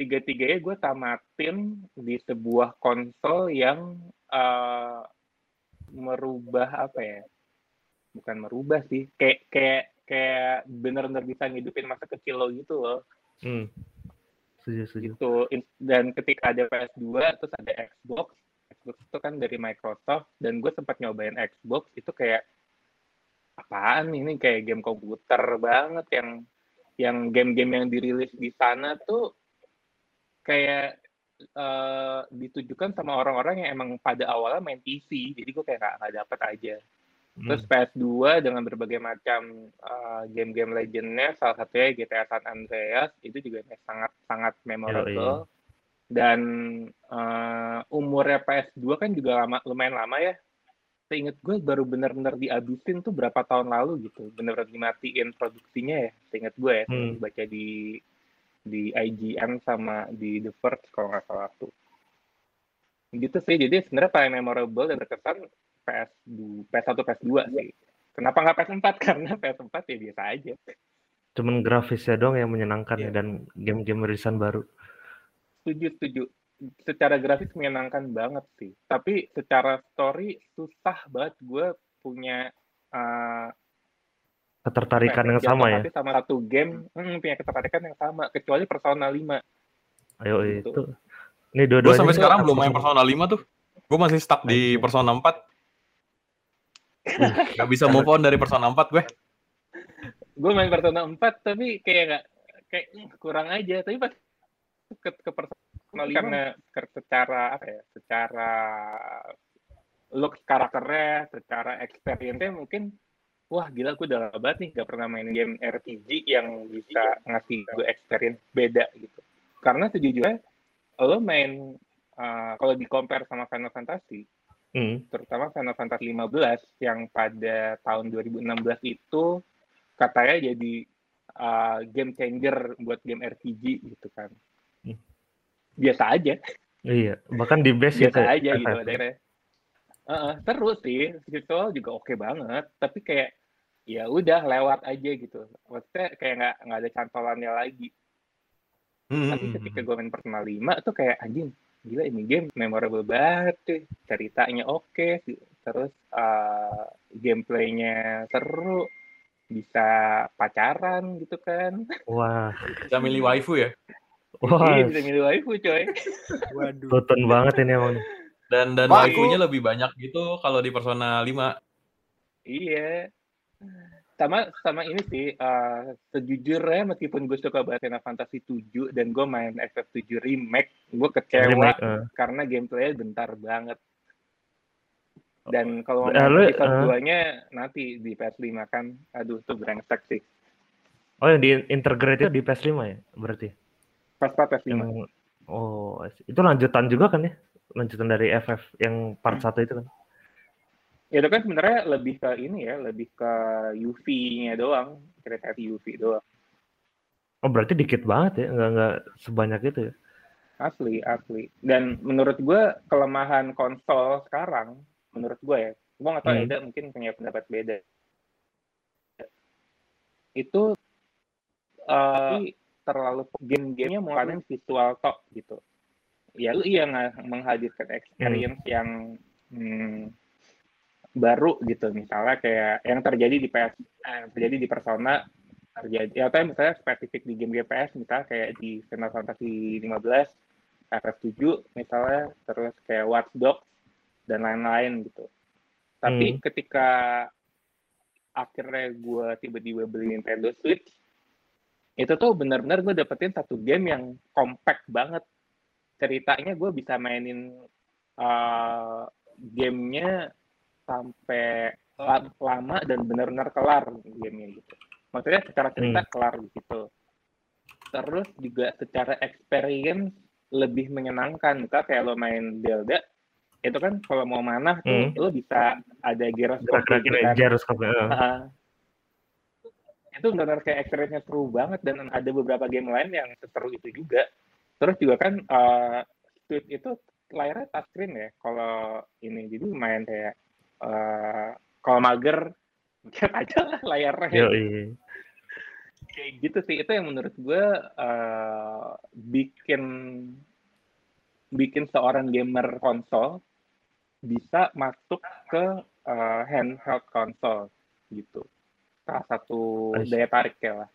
tiga-tiganya gue tamatin di sebuah konsol yang uh, merubah apa ya? Bukan merubah sih kayak kayak kayak bener-bener bisa ngidupin masa kecil lo gitu loh. Hmm. setuju setuju. Gitu. Dan ketika ada PS2 terus ada Xbox Xbox itu kan dari Microsoft dan gue sempat nyobain Xbox itu kayak apaan ini? Kayak game komputer banget yang yang game-game yang dirilis di sana tuh kayak uh, ditujukan sama orang-orang yang emang pada awalnya main PC jadi gue kayak nggak nggak dapet aja Terus hmm. PS2 dengan berbagai macam uh, game-game legendnya, salah satunya GTA San Andreas itu juga sangat sangat memorable. Dan uh, umurnya PS2 kan juga lama, lumayan lama ya. Seingat gue baru benar-benar dihabisin tuh berapa tahun lalu gitu, benar-benar dimatiin produksinya ya. Seingat gue ya, hmm. baca di di IGN sama di The Verge kalau nggak salah tuh. Gitu sih, jadi sebenarnya paling memorable dan berkesan PS2, PS1, PS2 sih. Kenapa nggak PS4? (laughs) Karena PS4 ya biasa aja. Cuman grafisnya dong yang menyenangkan yeah. ya dan game-game rilisan baru. Setuju, setuju. Secara grafis menyenangkan banget sih. Tapi secara story susah banget gue punya uh, ketertarikan yang sama ya. sama satu game, hmm, punya ketertarikan yang sama kecuali Persona 5. Ayo gitu. itu. Ini dua Gue sampai sekarang belum main Persona 5 tuh. Gue masih stuck di Persona 4. (laughs) Gak bisa move on dari Persona 4 gue. gue main Persona 4 tapi kayak gak kayak hmm, kurang aja. Tapi pas ke, ke Persona 5 karena secara apa ya? Secara look karakternya, secara experience-nya mungkin wah gila gue udah lama banget nih gak pernah main game RPG yang bisa ngasih gue experience beda gitu. Karena sejujurnya lo main uh, kalau di compare sama Final Fantasy, hmm. terutama Final Fantasy 15 yang pada tahun 2016 itu katanya jadi uh, game changer buat game RPG gitu kan. Hmm. Biasa aja. Iya, bahkan di base biasa ya, aja gitu. Uh, uh, terus sih, visual juga oke okay banget, tapi kayak ya udah lewat aja gitu. Maksudnya kayak nggak nggak ada cantolannya lagi. Hmm. Tapi ketika gue main Persona 5 tuh kayak anjing gila ini game memorable banget tuh ceritanya oke okay, terus uh, gameplaynya seru bisa pacaran gitu kan. Wah. Bisa milih waifu ya? Wah. Iya, bisa milih waifu coy. Waduh. Tonton banget ini emang. Dan dan waifunya lebih banyak gitu kalau di Persona 5 iya sama sama ini sih uh, sejujurnya meskipun gue suka banget Final Fantasy 7 dan gue main FF7 remake gue kecewa remake, uh. karena gameplaynya bentar banget. Dan kalau uh, main uh, 2 nya nanti di PS5 kan. Aduh tuh brengsek sih. Oh yang di integrate di PS5 ya berarti? Pas PS5 yang, oh itu lanjutan juga kan ya? Lanjutan dari FF yang part hmm. 1 itu kan itu kan sebenarnya lebih ke ini ya, lebih ke UV-nya doang, kereta UV doang. Oh berarti dikit banget ya, nggak nggak sebanyak itu ya? Asli, asli. Dan menurut gue kelemahan konsol sekarang, menurut gue ya, gue nggak tahu hmm. Eda mungkin punya pendapat beda. Itu uh, terlalu game-gamenya mungkin visual tok gitu. Ya lu iya menghadirkan experience hmm. yang hmm, baru gitu. Misalnya kayak yang terjadi di PS eh, terjadi di Persona terjadi ya atau misalnya spesifik di game GPS misalnya kayak di Final Fantasy 15 FF7 misalnya terus kayak Watch Dogs dan lain-lain gitu. Tapi hmm. ketika akhirnya gue tiba-tiba beli Nintendo Switch itu tuh benar-benar gue dapetin satu game yang compact banget. Ceritanya gue bisa mainin uh, gamenya sampai lama dan benar-benar kelar gamenya gitu. Maksudnya secara cerita hmm. kelar gitu. Terus juga secara experience lebih menyenangkan. Misalnya kayak lo main Zelda, itu kan kalau mau mana tuh hmm. lo bisa ada gyroscope gitu kan. Gyroscope. Uh. itu benar-benar kayak experience-nya seru banget dan ada beberapa game lain yang seru itu juga. Terus juga kan uh, Switch itu layarnya touchscreen ya kalau ini jadi main kayak uh, kalau mager lihat (laughs) aja lah layarnya. Yo, iya. kayak gitu sih itu yang menurut gue uh, bikin bikin seorang gamer konsol bisa masuk ke uh, handheld konsol gitu. Salah satu daya tarik ya lah.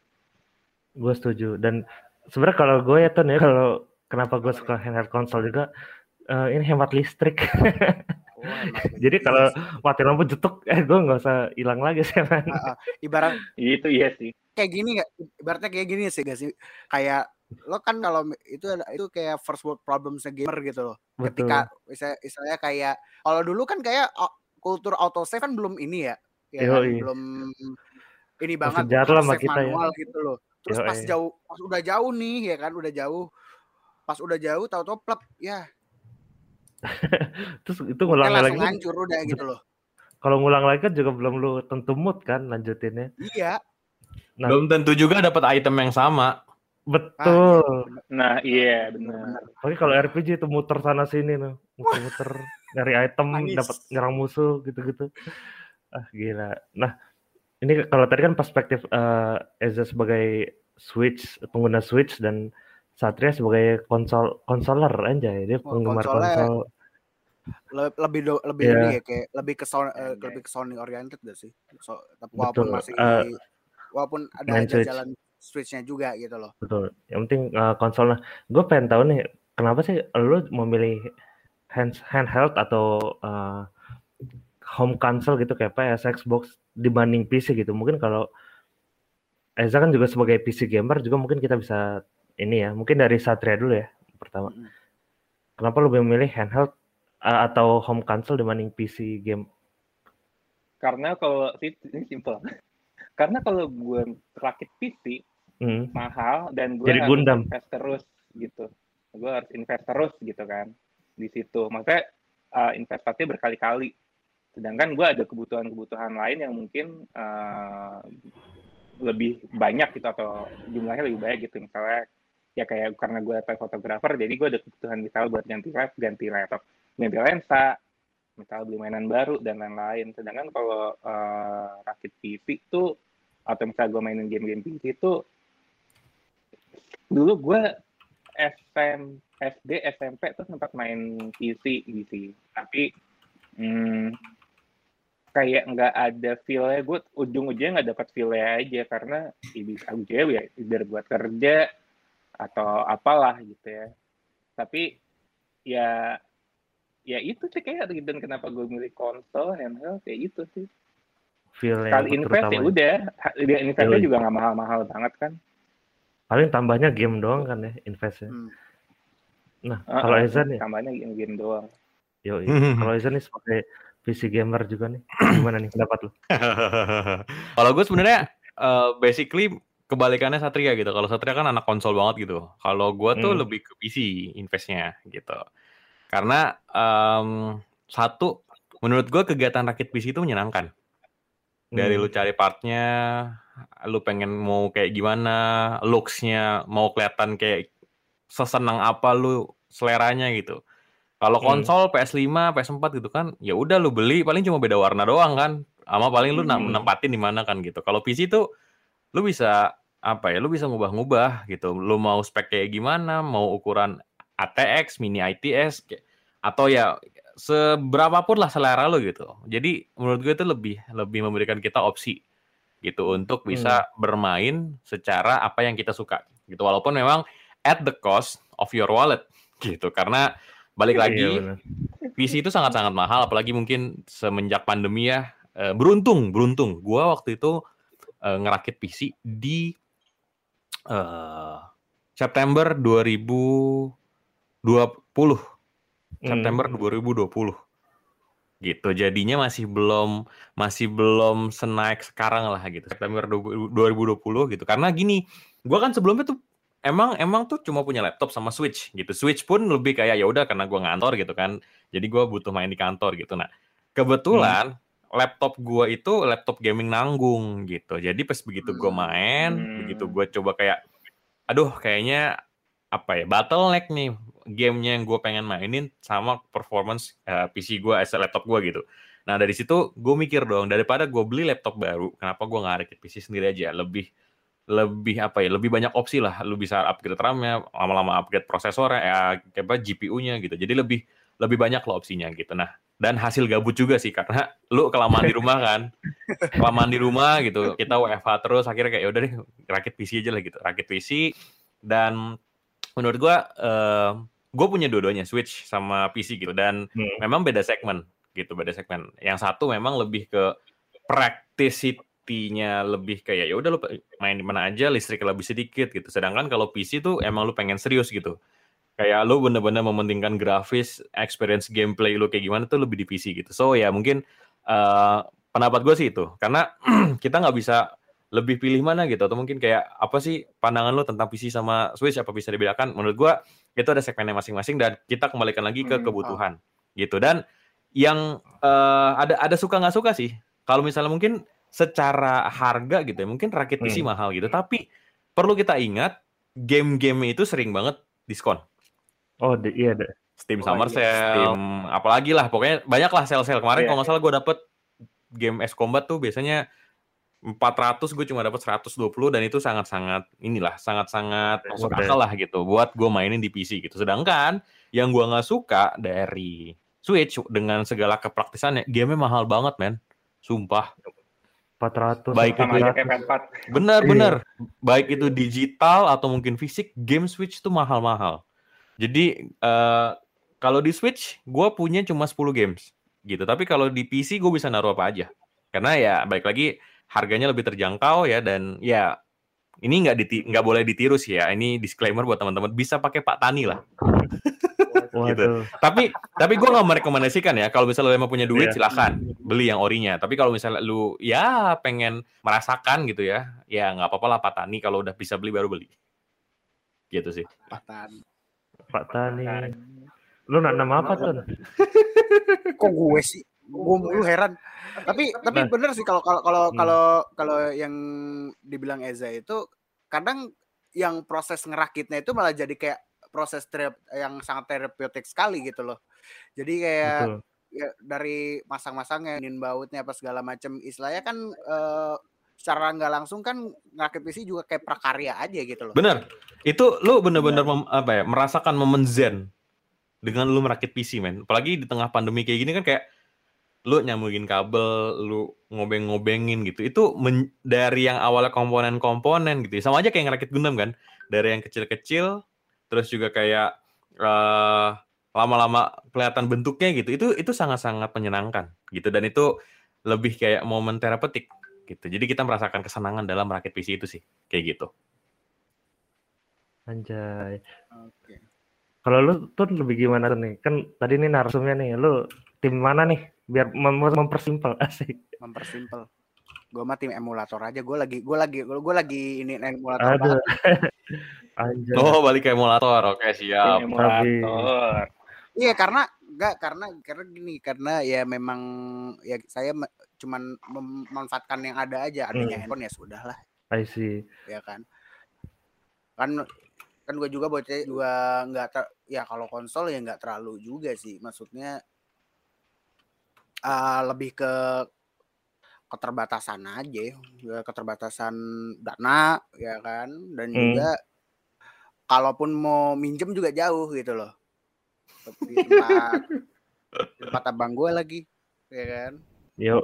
Gue setuju. Dan sebenarnya kalau gue ya Ton ya kalau kenapa gue suka handheld console juga uh, ini hemat listrik. (laughs) (laughs) Jadi kalau mati lampu jetuk, eh gue nggak usah hilang lagi sih. Uh, uh, ibarat (laughs) itu iya sih. Kayak gini nggak? Ibaratnya kayak gini sih gak sih? Kayak lo kan kalau itu itu kayak first world problems gamer gitu loh. Betul. Ketika misalnya, misalnya kayak kalau dulu kan kayak kultur auto save kan belum ini ya, ya kan? belum ini banget save kita ya. manual ya. gitu loh. Terus Yo, pas jauh, pas udah jauh nih ya kan, udah jauh. Pas udah jauh tahu-tahu plep ya (laughs) Terus itu ngulang lagi. Hancur udah gitu loh. Kalau ngulang lagi kan juga belum lu tentu mood kan lanjutinnya. Iya. Nah, belum tentu juga dapat item yang sama. Betul. Nah, iya benar. Tapi kalau RPG itu muter sana sini tuh, muter-muter (laughs) nyari item, dapat nyerang musuh gitu-gitu. Ah gila. Nah, ini kalau tadi kan perspektif uh, Eza sebagai Switch pengguna Switch dan Satria sebagai konsol konsoler aja ya dia oh, penggemar konsol. Lebih do, lebih yeah. ini ya kayak lebih ke Sony, uh, lebih ke Sony oriented gak sih? So, tapi walaupun masih uh, walaupun ada aja Switch. jalan Switch-nya juga gitu loh. Betul. Yang penting uh, konsolnya. Gue pengen tahu nih kenapa sih lu memilih hand handheld atau uh, home console gitu kayak PS Xbox dibanding PC gitu? Mungkin kalau Eza kan juga sebagai PC gamer juga mungkin kita bisa ini ya, mungkin dari Satria dulu ya pertama. Hmm. Kenapa lebih memilih handheld uh, atau home console dibanding PC game? Karena kalau ini simple. (laughs) Karena kalau gue rakit PC hmm. mahal dan gue harus Gundam. invest terus gitu. Gue harus invest terus gitu kan di situ. Maksudnya uh, investasinya berkali-kali. Sedangkan gue ada kebutuhan-kebutuhan lain yang mungkin uh, lebih banyak gitu atau jumlahnya lebih banyak gitu misalnya ya kayak karena gue fotografer jadi gue ada kebutuhan misal buat ganti lab ganti laptop. Ganti lensa misal beli mainan baru dan lain-lain. Sedangkan kalau uh, rakit PC itu atau misal gue mainin game-game PC itu dulu gue SM SD SMP tuh sempat main PC gitu tapi hmm, kayak nggak ada feel-nya. Gue ujung-ujungnya nggak dapat feel-nya aja karena bisa aja ya biar buat kerja atau apalah gitu ya. Tapi ya ya itu sih kayak dan kenapa gue milih konsol handheld kayak itu sih. Feel kali invest ya udah. Dia investnya juga nggak mahal-mahal banget kan. Paling tambahnya game doang kan ya investnya hmm. nah uh, kalau Ezan ya tambahnya game, game doang. Yo kalau Ezan nih sebagai PC gamer juga nih (clears throat) gimana nih pendapat lu? (laughs) Kalau gue sebenarnya uh, basically kebalikannya Satria gitu. Kalau Satria kan anak konsol banget gitu. Kalau gue tuh hmm. lebih ke PC investnya gitu. Karena um, satu, menurut gue kegiatan rakit PC itu menyenangkan. Dari hmm. lu cari partnya, lu pengen mau kayak gimana, looksnya mau kelihatan kayak sesenang apa lu seleranya gitu. Kalau hmm. konsol hmm. PS5, PS4 gitu kan, ya udah lu beli paling cuma beda warna doang kan. Sama paling lu hmm. nempatin di mana kan gitu. Kalau PC tuh lu bisa apa ya lu bisa ngubah-ngubah gitu. Lu mau spek kayak gimana mau ukuran ATX mini ITS atau ya seberapa pun lah selera lu gitu. Jadi menurut gue itu lebih lebih memberikan kita opsi gitu untuk bisa hmm. bermain secara apa yang kita suka gitu. Walaupun memang at the cost of your wallet (laughs) gitu. Karena balik iya, lagi iya, PC itu sangat-sangat mahal apalagi mungkin semenjak pandemi ya eh, beruntung beruntung. Gua waktu itu uh, ngerakit PC di uh, September 2020. September hmm. 2020. Gitu. Jadinya masih belum masih belum senaik sekarang lah gitu. September 2020 gitu. Karena gini, gua kan sebelumnya tuh emang emang tuh cuma punya laptop sama Switch gitu. Switch pun lebih kayak ya udah karena gua ngantor gitu kan. Jadi gua butuh main di kantor gitu. Nah, kebetulan hmm laptop gue itu laptop gaming nanggung gitu. Jadi pas begitu gue hmm. main, hmm. begitu gue coba kayak, aduh kayaknya apa ya bottleneck nih gamenya yang gue pengen mainin sama performance uh, eh, PC gue, as laptop gue gitu. Nah dari situ gue mikir dong daripada gue beli laptop baru, kenapa gue nggak rakit PC sendiri aja? Lebih lebih apa ya? Lebih banyak opsi lah. Lu bisa upgrade RAM-nya, lama-lama upgrade prosesornya, ya kayak GPU-nya gitu. Jadi lebih lebih banyak loh opsinya gitu. Nah dan hasil gabut juga sih karena lu kelamaan di rumah kan kelamaan di rumah gitu kita WFH terus akhirnya kayak yaudah deh rakit PC aja lah gitu rakit PC Dan menurut gue, uh, gue punya dua-duanya Switch sama PC gitu dan hmm. memang beda segmen gitu, beda segmen. Yang satu memang lebih ke practicity-nya lebih kayak ya udah lu main di mana aja listrik lebih sedikit gitu. Sedangkan kalau PC tuh emang lu pengen serius gitu. Kayak lu bener-bener mementingkan grafis, experience gameplay lu kayak gimana tuh lebih di PC gitu. So ya mungkin uh, pendapat gue sih itu. Karena (clears throat) kita nggak bisa lebih pilih mana gitu. Atau mungkin kayak apa sih pandangan lo tentang PC sama Switch? Apa bisa dibedakan? Menurut gua itu ada segmennya masing-masing dan kita kembalikan lagi ke hmm, kebutuhan gitu. Dan yang uh, ada ada suka nggak suka sih kalau misalnya mungkin secara harga gitu ya mungkin rakit PC hmm. mahal gitu. Tapi perlu kita ingat game-game itu sering banget diskon oh iya deh Steam oh, Summer iya. Sale Steam apalagi lah pokoknya banyak lah sale-sale kemarin yeah. kalau nggak salah gue dapet game S Combat tuh biasanya 400 gue cuma dapat 120 dan itu sangat-sangat inilah sangat-sangat masuk akal lah gitu buat gue mainin di PC gitu. Sedangkan yang gue nggak suka dari Switch dengan segala kepraktisannya, game mahal banget men, sumpah. 400 baik itu benar benar iya. baik itu digital atau mungkin fisik game Switch itu mahal-mahal jadi uh, kalau di Switch gue punya cuma 10 games gitu tapi kalau di PC gue bisa naruh apa aja karena ya baik lagi harganya lebih terjangkau ya dan ya ini nggak nggak boleh ditiru sih ya. Ini disclaimer buat teman-teman bisa pakai Pak Tani lah. (laughs) gitu. Tapi tapi gue nggak merekomendasikan ya. Kalau misalnya lo emang punya duit yeah. silahkan beli yang orinya. Tapi kalau misalnya lu ya pengen merasakan gitu ya, ya nggak apa-apa lah Pak Tani. Kalau udah bisa beli baru beli. Gitu sih. Pak Tani. Pak Tani. Lu nama apa tuh? (laughs) Kok gue sih? gue mulu heran tapi tapi nah. bener sih kalau kalau kalau hmm. kalau kalau yang dibilang Eza itu kadang yang proses ngerakitnya itu malah jadi kayak proses terap, yang sangat terapeutik sekali gitu loh jadi kayak ya, dari masang-masangnya nin bautnya apa segala macam istilahnya kan uh, secara nggak langsung kan ngerakit PC juga kayak prakarya aja gitu loh. Bener. Itu lu bener-bener ya. apa ya merasakan momen zen dengan lu merakit PC men. Apalagi di tengah pandemi kayak gini kan kayak lu nyambungin kabel, lu ngobeng-ngobengin gitu. Itu men, dari yang awalnya komponen-komponen gitu. Ya. Sama aja kayak ngerakit Gundam kan. Dari yang kecil-kecil terus juga kayak uh, lama-lama kelihatan bentuknya gitu. Itu itu sangat-sangat menyenangkan gitu dan itu lebih kayak momen terapeutik gitu. Jadi kita merasakan kesenangan dalam merakit PC itu sih. Kayak gitu. Anjay. Oke. Kalau lu tuh lebih gimana tuh nih? Kan tadi nih narsumnya nih, lu tim mana nih? biar mem mempersimpel (laughs) asik mempersimpel gue mah tim emulator aja gue lagi gue lagi gue lagi ini emulator Aduh. (laughs) oh balik ke emulator oke siap emulator iya karena enggak karena karena gini karena ya memang ya saya cuman memanfaatkan yang ada aja adanya hmm. handphone ya sudah lah I see. Ya kan? Kan kan gue juga bocah juga nggak ya kalau konsol ya nggak terlalu juga sih maksudnya uh, lebih ke keterbatasan aja ya keterbatasan dana ya kan? Dan hmm. juga kalaupun mau minjem juga jauh gitu loh. Di tempat di (laughs) tempat abang gue lagi ya kan yo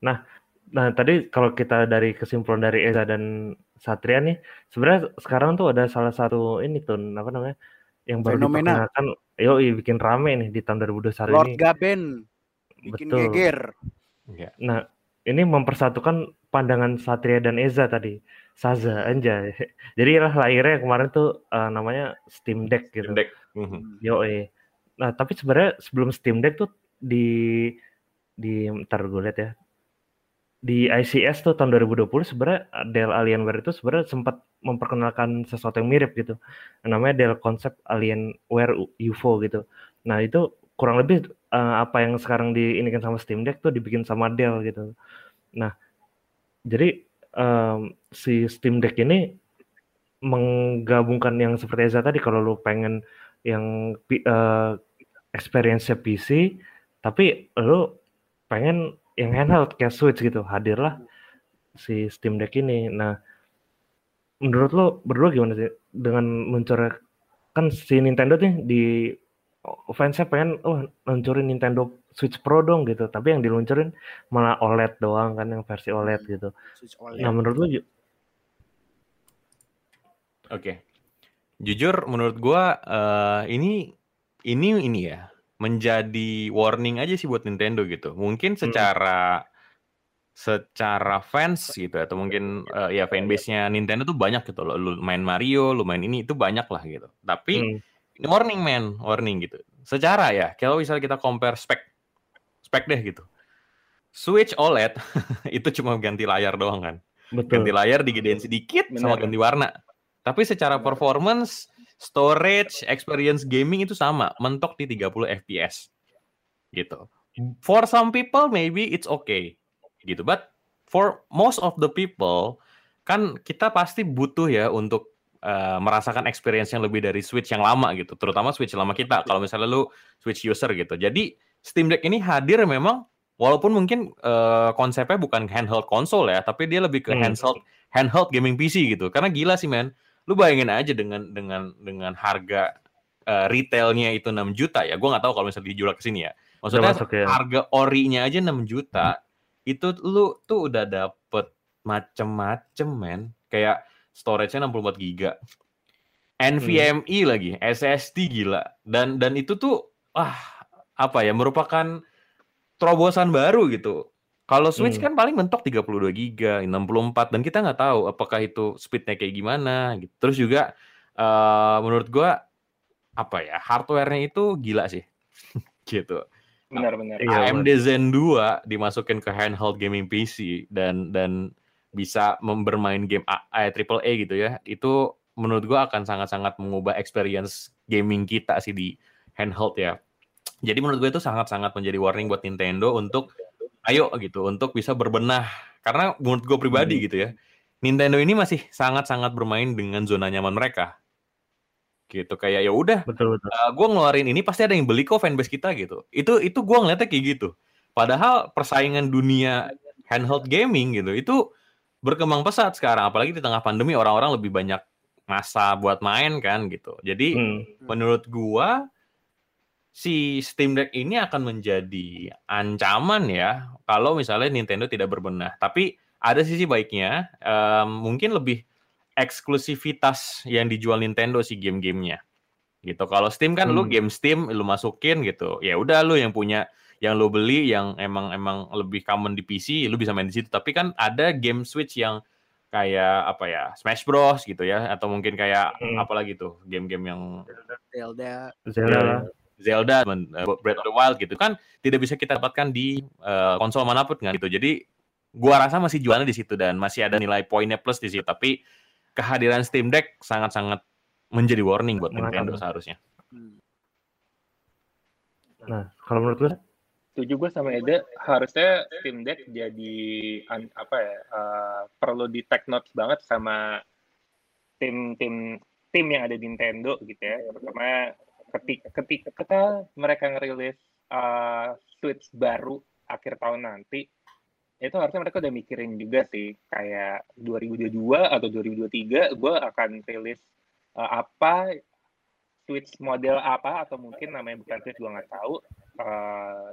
nah nah tadi kalau kita dari kesimpulan dari Eza dan Satria nih sebenarnya sekarang tuh ada salah satu ini tuh apa namanya yang baru Fenomena. diperkenalkan yo bikin rame nih di tahun 2021 Lord ini Lord Gaben bikin Betul. geger. Ya. Nah, ini mempersatukan pandangan Satria dan Eza tadi. Saza aja. (laughs) Jadi lah lahirnya kemarin tuh uh, namanya Steam Deck gitu. Steam Deck. Mm-hmm. Yo eh. Nah, tapi sebenarnya sebelum Steam Deck tuh di di ntar gue lihat ya. Di ICS tuh tahun 2020 sebenarnya Dell Alienware itu sebenarnya sempat memperkenalkan sesuatu yang mirip gitu. Namanya Dell Concept Alienware UFO gitu. Nah, itu kurang lebih uh, apa yang sekarang diinikan sama Steam Deck tuh dibikin sama Dell gitu. Nah, jadi um, si Steam Deck ini menggabungkan yang seperti Eza tadi kalau lu pengen yang uh, experience PC tapi lu pengen yang handheld kayak Switch gitu hadirlah si Steam Deck ini. Nah, menurut lo berdua gimana sih dengan meluncurkan kan si Nintendo nih di fansnya pengen oh luncurin Nintendo Switch Pro dong gitu tapi yang diluncurin malah OLED doang kan yang versi OLED hmm, gitu OLED. nah menurut lu Oke. Okay. jujur menurut gua uh, ini ini ini ya menjadi warning aja sih buat Nintendo gitu. Mungkin hmm. secara hmm. secara fans gitu atau mungkin uh, ya fanbase-nya Nintendo tuh banyak gitu loh. Lu main Mario, lu main ini itu banyak lah gitu. Tapi hmm. warning man, warning gitu. Secara ya, kalau misalnya kita compare spek spek deh gitu. Switch OLED (laughs) itu cuma ganti layar doang kan. Betul. Ganti layar digedein sedikit Bener. sama ganti warna. Tapi secara performance storage, experience gaming itu sama, mentok di 30 fps. Gitu. For some people maybe it's okay. Gitu. But for most of the people kan kita pasti butuh ya untuk uh, merasakan experience yang lebih dari Switch yang lama gitu, terutama Switch lama kita. Kalau misalnya lu Switch user gitu. Jadi Steam Deck ini hadir memang walaupun mungkin uh, konsepnya bukan handheld konsol ya, tapi dia lebih ke hmm. handheld handheld gaming PC gitu. Karena gila sih men lu bayangin aja dengan dengan dengan harga uh, retailnya itu 6 juta ya gue nggak tahu kalau misalnya dijual ke sini ya maksudnya masuk, ya. harga orinya aja 6 juta hmm. itu lu tuh udah dapet macem-macem men kayak storage-nya 64 giga NVMe hmm. lagi SSD gila dan dan itu tuh ah apa ya merupakan terobosan baru gitu kalau Switch hmm. kan paling mentok 32 giga, 64 dan kita nggak tahu apakah itu speednya kayak gimana gitu. Terus juga uh, menurut gua apa ya hardwarenya itu gila sih, (laughs) gitu. Benar-benar. AMD Zen 2 dimasukin ke handheld gaming PC dan dan bisa bermain game A, A, triple A gitu ya. Itu menurut gua akan sangat-sangat mengubah experience gaming kita sih di handheld ya. Jadi menurut gue itu sangat-sangat menjadi warning buat Nintendo untuk ayo gitu untuk bisa berbenah. Karena menurut gue pribadi hmm. gitu ya Nintendo ini masih sangat-sangat bermain dengan zona nyaman mereka. Gitu kayak ya udah betul betul. uh, gue ngeluarin ini pasti ada yang beli kok fanbase kita gitu. Itu itu gue ngeliatnya kayak gitu. Padahal persaingan dunia handheld gaming gitu itu berkembang pesat sekarang. Apalagi di tengah pandemi orang-orang lebih banyak masa buat main kan gitu. Jadi hmm. menurut gue si Steam Deck ini akan menjadi ancaman ya kalau misalnya Nintendo tidak berbenah. Tapi ada sisi baiknya, um, mungkin lebih eksklusivitas yang dijual Nintendo si game-gamenya. Gitu. Kalau Steam kan hmm. lu game Steam lu masukin gitu. Ya udah lu yang punya yang lu beli yang emang emang lebih common di PC, lu bisa main di situ. Tapi kan ada game Switch yang kayak apa ya Smash Bros gitu ya atau mungkin kayak hmm. apa lagi tuh game-game yang Zelda Zelda Zelda, uh, Breath of the Wild gitu kan tidak bisa kita dapatkan di uh, konsol mana pun kan gitu. Jadi gua rasa masih jualnya di situ dan masih ada nilai poinnya plus di situ. Tapi kehadiran Steam Deck sangat-sangat menjadi warning buat Nintendo seharusnya. Nah, kalau menurut gue setuju gue sama Ede harusnya Steam Deck jadi apa ya uh, perlu di take notes banget sama tim tim tim yang ada di Nintendo gitu ya pertama ketika ketika mereka ngerilis uh, Switch baru akhir tahun nanti itu harusnya mereka udah mikirin juga sih kayak 2022 atau 2023 gue akan rilis uh, apa Switch model apa atau mungkin namanya bukan Switch gue nggak tahu uh,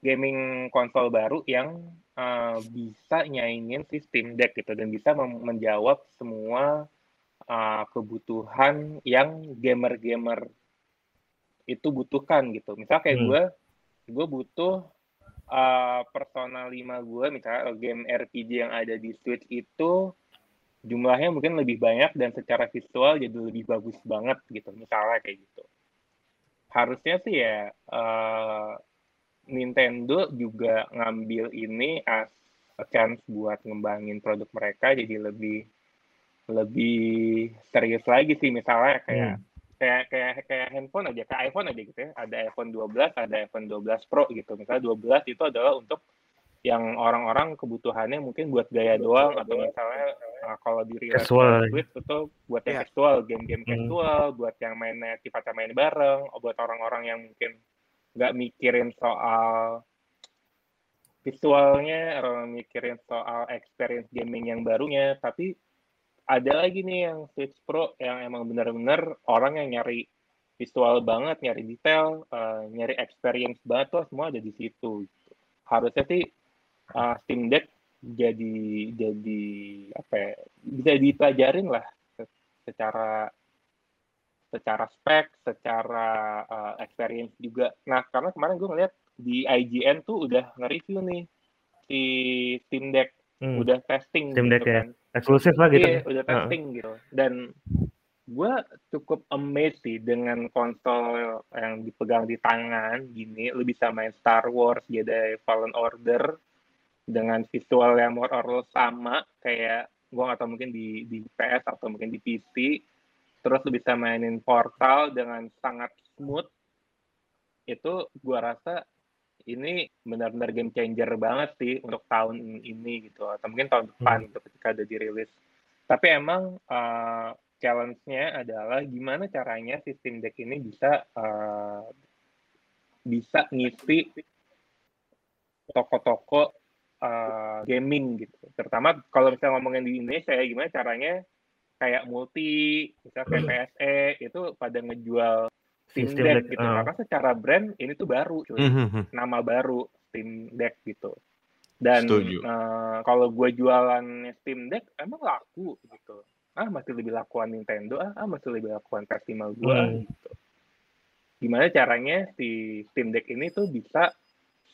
gaming konsol baru yang uh, bisa nyaingin si Steam Deck gitu dan bisa menjawab semua uh, kebutuhan yang gamer-gamer itu butuhkan gitu. Misal kayak hmm. gue, gue butuh uh, Persona 5 gue, misalnya game RPG yang ada di Switch itu jumlahnya mungkin lebih banyak dan secara visual jadi lebih bagus banget gitu. Misalnya kayak gitu. Harusnya sih ya uh, Nintendo juga ngambil ini as a chance buat ngembangin produk mereka jadi lebih lebih serius lagi sih misalnya kayak hmm. kayak kayak kayak handphone aja kayak iPhone aja gitu ya ada iPhone 12 ada iPhone 12 Pro gitu misalnya 12 itu adalah untuk yang orang-orang kebutuhannya mungkin buat gaya doang atau misalnya uh, kalau di real Switch itu buat yang yeah. casual game-game hmm. casual buat yang mainnya sifatnya main bareng buat orang-orang yang mungkin nggak mikirin soal visualnya atau mikirin soal experience gaming yang barunya tapi ada lagi nih yang Switch Pro yang emang benar-benar orang yang nyari visual banget, nyari detail, uh, nyari experience banget tuh semua ada di situ. Harusnya sih uh, Steam Deck jadi jadi apa ya bisa dipelajarin lah secara secara spek, secara uh, experience juga. Nah, karena kemarin gue ngeliat di IGN tuh udah nge-review nih si Steam Deck, hmm. udah testing Steam Deck gitu ya. kan. Eksklusif lah gitu. Iya, udah testing uh. gitu. Dan gue cukup amazed sih dengan konsol yang dipegang di tangan gini. Lu bisa main Star Wars, Jedi Fallen Order dengan visual yang more or less sama kayak gue atau mungkin di di PS atau mungkin di PC terus lu bisa mainin portal dengan sangat smooth itu gua rasa ini benar-benar game changer banget sih untuk tahun ini gitu atau mungkin tahun depan hmm. gitu ketika ada dirilis tapi emang uh, challenge-nya adalah gimana caranya sistem deck ini bisa uh, bisa ngisi toko-toko uh, gaming gitu terutama kalau misalnya ngomongin di Indonesia ya gimana caranya kayak multi, misalnya kayak PSE itu pada ngejual Steam Deck gitu. Uh. Karena secara brand ini tuh baru, cuy. Mm-hmm. Nama baru Steam Deck gitu. Dan uh, kalau gue jualan Steam Deck emang laku gitu. Ah masih lebih lakuan Nintendo, ah, ah masih lebih lakuan festival gue mm. gitu. Gimana caranya si Steam Deck ini tuh bisa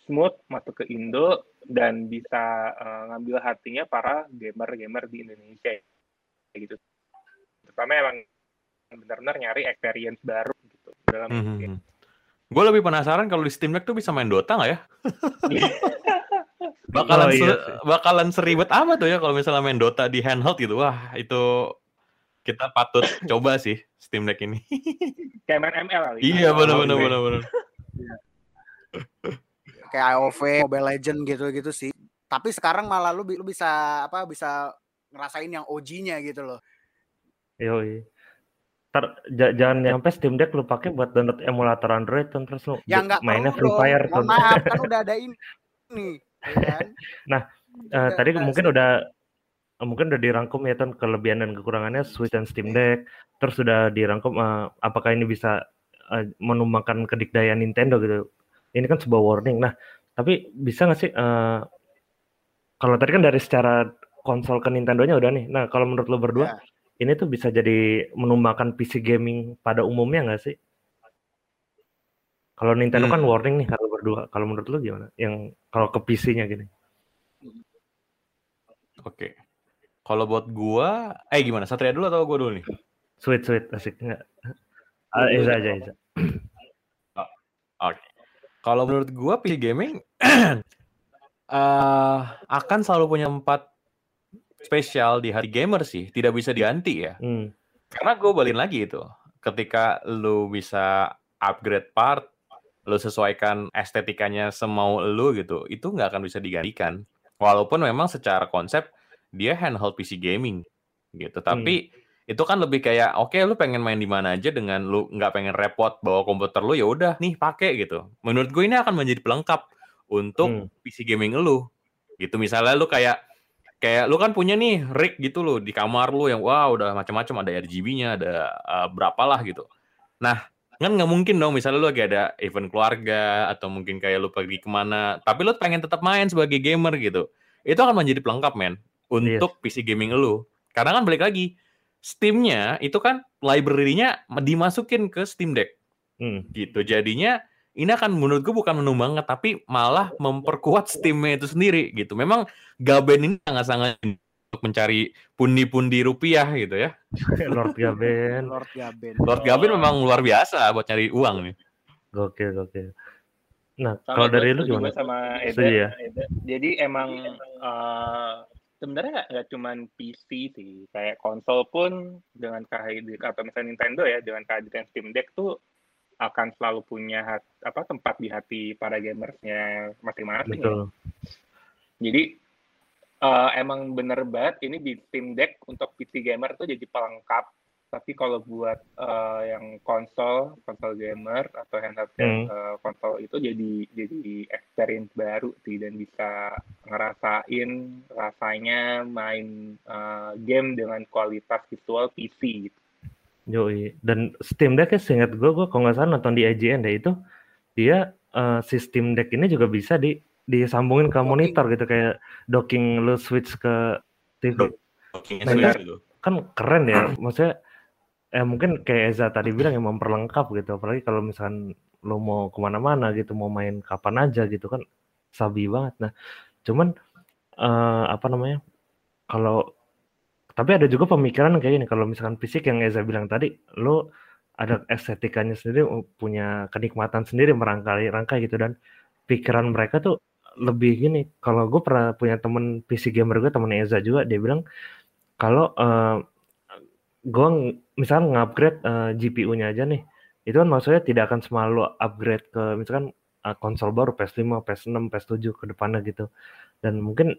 smooth masuk ke Indo dan bisa uh, ngambil hatinya para gamer-gamer di Indonesia gitu terutama emang benar-benar nyari experience baru dalam mm -hmm. game. Gue lebih penasaran kalau di Steam Deck tuh bisa main Dota nggak ya? (laughs) bakalan oh, iya. bakalan seribet apa tuh ya kalau misalnya main Dota di handheld gitu. Wah, itu kita patut coba sih Steam Deck ini. (laughs) Kayak main ML kali. Iya, benar benar benar benar. Kayak AOV, Mobile Legend gitu-gitu sih. Tapi sekarang malah lu, lu bisa apa bisa ngerasain yang OG-nya gitu loh. Yoi. Ter, jangan sampai Steam Deck lu pakai buat download emulator Android dan terus lu ya, mainnya Free Fire tuh. Maaf (laughs) kan udah ada ini. nih. Ya kan? (laughs) nah, uh, tadi mungkin udah mungkin udah dirangkum ya kan kelebihan dan kekurangannya Switch dan Steam Deck. Terus sudah dirangkum uh, apakah ini bisa uh, menumbangkan kedikdayaan Nintendo gitu. Ini kan sebuah warning. Nah, tapi bisa nggak sih uh, kalau tadi kan dari secara konsol ke Nintendo-nya udah nih. Nah, kalau menurut lo berdua, ya ini tuh bisa jadi menumbangkan PC gaming pada umumnya nggak sih? Kalau Nintendo kan hmm. kan warning nih kalau berdua. Kalau menurut lu gimana? Yang kalau ke PC-nya gini? Oke. Kalau buat gua, eh gimana? Satria dulu atau gua dulu nih? Sweet sweet asik nggak? Uh, aja. Oh, Oke. Okay. Kalau menurut gua PC gaming uh, (clears throat) akan selalu punya empat spesial di hari gamer sih tidak bisa diganti ya. Hmm. Karena gue balik lagi itu. Ketika lu bisa upgrade part, lu sesuaikan estetikanya semau lu gitu, itu nggak akan bisa digantikan. Walaupun memang secara konsep dia handheld PC gaming gitu. Tapi hmm. itu kan lebih kayak oke okay, lu pengen main di mana aja dengan lu nggak pengen repot bawa komputer lu ya udah nih pakai gitu. Menurut gue ini akan menjadi pelengkap untuk hmm. PC gaming lu. Gitu misalnya lu kayak kayak lu kan punya nih rig gitu loh di kamar lu yang wah udah macam-macam ada RGB-nya ada uh, berapalah gitu. Nah kan nggak mungkin dong misalnya lu lagi ada event keluarga atau mungkin kayak lu pergi ke mana tapi lu pengen tetap main sebagai gamer gitu itu akan menjadi pelengkap men untuk yes. PC gaming lu karena kan balik lagi Steam-nya itu kan library-nya dimasukin ke Steam Deck hmm. gitu jadinya ini akan menurut gue bukan menumbangkan tapi malah memperkuat Steam-nya itu sendiri gitu. Memang Gaben ini sangat-sangat untuk mencari pundi-pundi rupiah gitu ya. (laughs) Lord Gaben. Lord Gaben. Lord Gaben memang luar biasa buat cari uang nih. Gokil, gokil. Nah, sama kalau dari lu gimana? Sama Eda, ya? Eda. Jadi emang uh, sebenarnya nggak cuma PC sih, kayak konsol pun dengan kehadiran atau misalnya Nintendo ya dengan kehadiran Steam Deck tuh akan selalu punya hat, apa tempat di hati para gamersnya masing-masing. Ya. Jadi uh, emang bener banget ini di Steam Deck untuk PC gamer tuh jadi pelengkap. Tapi kalau buat uh, yang konsol, konsol gamer atau handheld hmm. uh, konsol itu jadi jadi experience baru sih dan bisa ngerasain rasanya main uh, game dengan kualitas visual PC gitu. Yoi. Dan Steam Deck ya seingat gue, gue kalau nggak salah nonton di IGN deh itu dia uh, si Steam Deck ini juga bisa di disambungin ke monitor gitu kayak docking lu switch ke TV. Nah, kan keren ya, maksudnya eh mungkin kayak Eza tadi bilang yang memperlengkap gitu apalagi kalau misalkan lo mau ke mana-mana gitu mau main kapan aja gitu kan sabi banget nah cuman uh, apa namanya kalau tapi ada juga pemikiran kayak ini kalau misalkan fisik yang Eza bilang tadi lo ada estetikanya sendiri punya kenikmatan sendiri merangkai rangkai gitu dan pikiran mereka tuh lebih gini kalau gue pernah punya temen PC gamer gue temen Eza juga dia bilang kalau uh, gue misalkan nge-upgrade uh, GPU-nya aja nih, itu kan maksudnya tidak akan selalu upgrade ke misalkan uh, konsol baru PS5, PS6, PS7 ke depannya gitu. Dan mungkin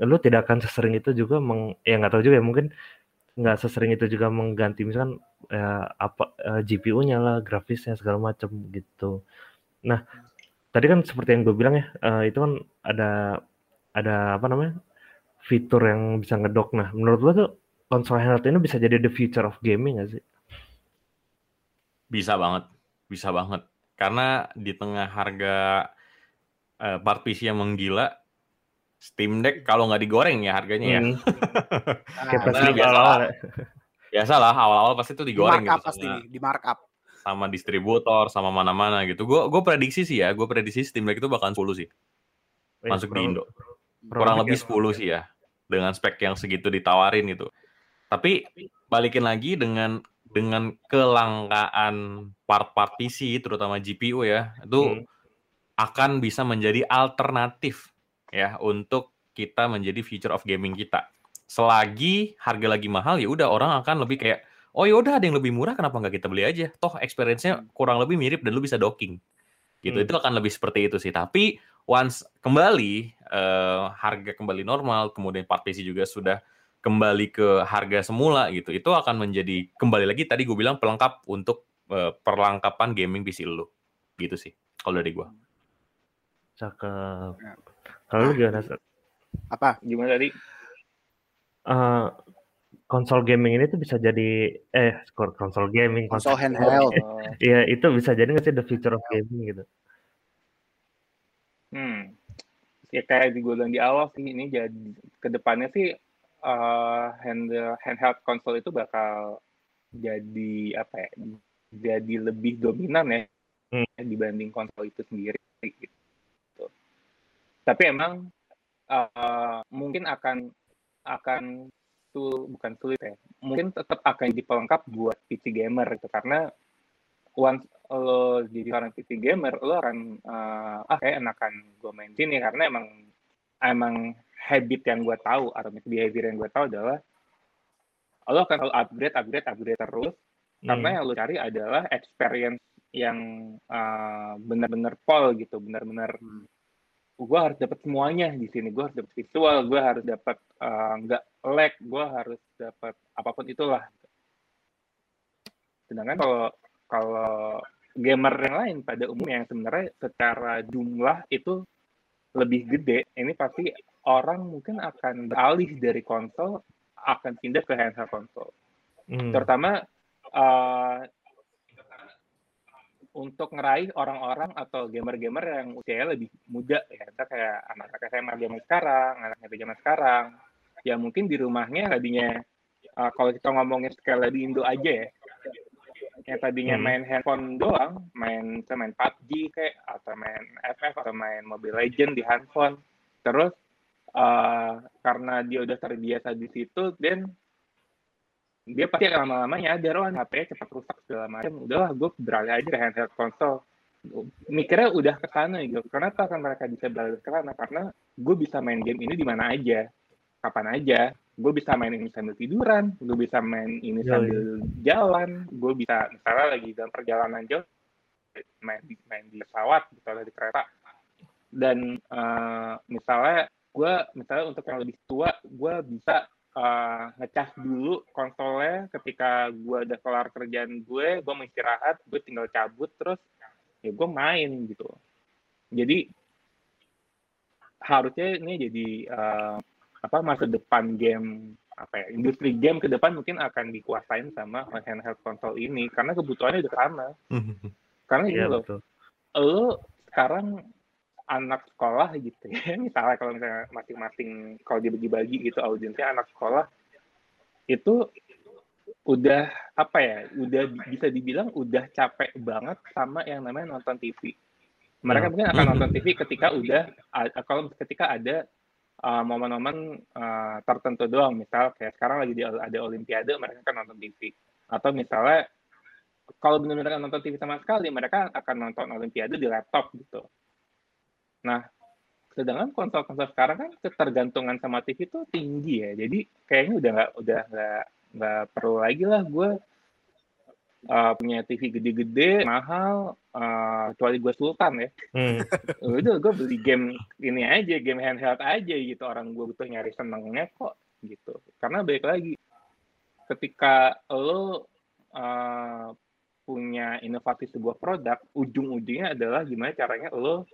lu tidak akan sesering itu juga meng, ya nggak tahu juga ya mungkin nggak sesering itu juga mengganti misalkan ya, apa uh, GPU-nya lah, grafisnya segala macam gitu. Nah, tadi kan seperti yang gue bilang ya, uh, itu kan ada ada apa namanya fitur yang bisa ngedok. Nah, menurut lo tuh konsol handheld ini bisa jadi the future of gaming gak sih? Bisa banget, bisa banget. Karena di tengah harga uh, part PC yang menggila, Steam Deck kalau nggak digoreng ya harganya ya. Hmm. (laughs) nah, biasa lah. Biasa lah awal-awal pasti itu digoreng di markup gitu. Pasti, di markup. Sama distributor, sama mana-mana gitu. Gue gue prediksi sih ya, gue prediksi Steam Deck itu bakalan 10 sih. Masuk di Indo. Kurang lebih 10 sih ya. Dengan spek yang segitu ditawarin gitu. Tapi balikin lagi dengan dengan kelangkaan part-part PC terutama GPU ya, itu hmm. akan bisa menjadi alternatif ya untuk kita menjadi future of gaming kita. Selagi harga lagi mahal ya udah orang akan lebih kayak oh ya udah ada yang lebih murah kenapa nggak kita beli aja? Toh experience-nya kurang lebih mirip dan lu bisa docking. Gitu. Hmm. Itu akan lebih seperti itu sih. Tapi once kembali uh, harga kembali normal, kemudian part PC juga sudah kembali ke harga semula gitu, itu akan menjadi kembali lagi tadi gue bilang pelengkap untuk uh, perlengkapan gaming PC lu. Gitu sih kalau dari gue. Cakep. Ya. Kalau lu gimana? Apa? Gimana tadi? Uh, konsol gaming ini tuh bisa jadi eh konsol gaming konsol, handheld (laughs) iya itu bisa jadi nggak sih the future of gaming gitu hmm ya kayak di gue bilang di awal sih ini jadi ke depannya sih uh, hand handheld konsol itu bakal jadi apa ya jadi lebih dominan ya hmm. dibanding konsol itu sendiri gitu. Tapi emang uh, mungkin akan akan sul bukan sulit ya. Mungkin tetap akan dipelengkap buat PC gamer itu karena once lo jadi seorang PC gamer lo akan uh, ah kayak enakan gue main sini karena emang emang habit yang gue tahu atau behavior yang gue tahu adalah lo akan selalu upgrade, upgrade, upgrade terus hmm. karena yang lo cari adalah experience yang uh, benar-benar pol gitu, benar-benar hmm. Gue harus dapat semuanya di sini, gue harus dapat visual, gue harus dapat uh, nggak lag, gue harus dapat apa pun itulah. Sedangkan kalau kalau gamer yang lain pada umumnya yang sebenarnya secara jumlah itu lebih gede, ini pasti orang mungkin akan beralih dari konsol akan pindah ke handheld konsol. Hmm. Terutama uh, untuk ngeraih orang-orang atau gamer-gamer yang usianya lebih muda ya, kita kayak anak-anak SMA zaman sekarang, anak-anak zaman sekarang, ya mungkin di rumahnya tadinya uh, kalau kita ngomongin skala di Indo aja ya, yang tadinya hmm. main handphone doang, main main PUBG kayak atau main FF atau main Mobile Legend di handphone, terus uh, karena dia udah terbiasa di situ dan dia pasti lama-lama nyadar oh HP cepat rusak segala macam. Udahlah gue beralih aja ke handheld console mikirnya udah ke sana gitu. Kenapa kan mereka bisa beralih ke sana. Karena gue bisa main game ini di mana aja. Kapan aja. Gue bisa main ini sambil tiduran. Gue bisa main ini ya, sambil ya. jalan. Gue bisa misalnya lagi dalam perjalanan jauh main di main di pesawat misalnya di kereta. Dan uh, misalnya gue misalnya untuk yang lebih tua gue bisa uh, ngecas dulu konsolnya ketika gue udah kelar kerjaan gue gue mau istirahat gue tinggal cabut terus ya gue main gitu. Jadi harusnya ini jadi uh, apa masa depan game apa ya industri game ke depan mungkin akan dikuasain sama handheld konsol ini karena kebutuhannya udah sama. Karena ini ya, loh lo sekarang anak sekolah gitu ya. (laughs) Misalnya kalau misalnya masing-masing kalau dibagi-bagi gitu audiensnya anak sekolah itu udah apa ya udah bisa dibilang udah capek banget sama yang namanya nonton TV mereka Ya. mungkin akan nonton TV (laughs) ketika udah kalau ketika ada uh, momen-momen uh, tertentu doang. Misal kayak sekarang lagi di, ada olimpiade mereka akan nonton TV atau misalnya kalau benar-benar nonton TV sama sekali mereka akan nonton olimpiade di laptop gitu nah sedangkan konsol-konsol sekarang kan ketergantungan sama TV itu tinggi ya. Jadi kayaknya udah nggak udah nggak nggak perlu lagi lah gue uh, punya TV gede-gede mahal uh, kecuali gue sultan ya. Hmm. (laughs) udah gue beli game ini aja game handheld aja gitu. Orang gue butuh nyari senengnya kok gitu. Karena balik lagi ketika lo uh, punya inovasi sebuah produk ujung-ujungnya adalah gimana caranya lo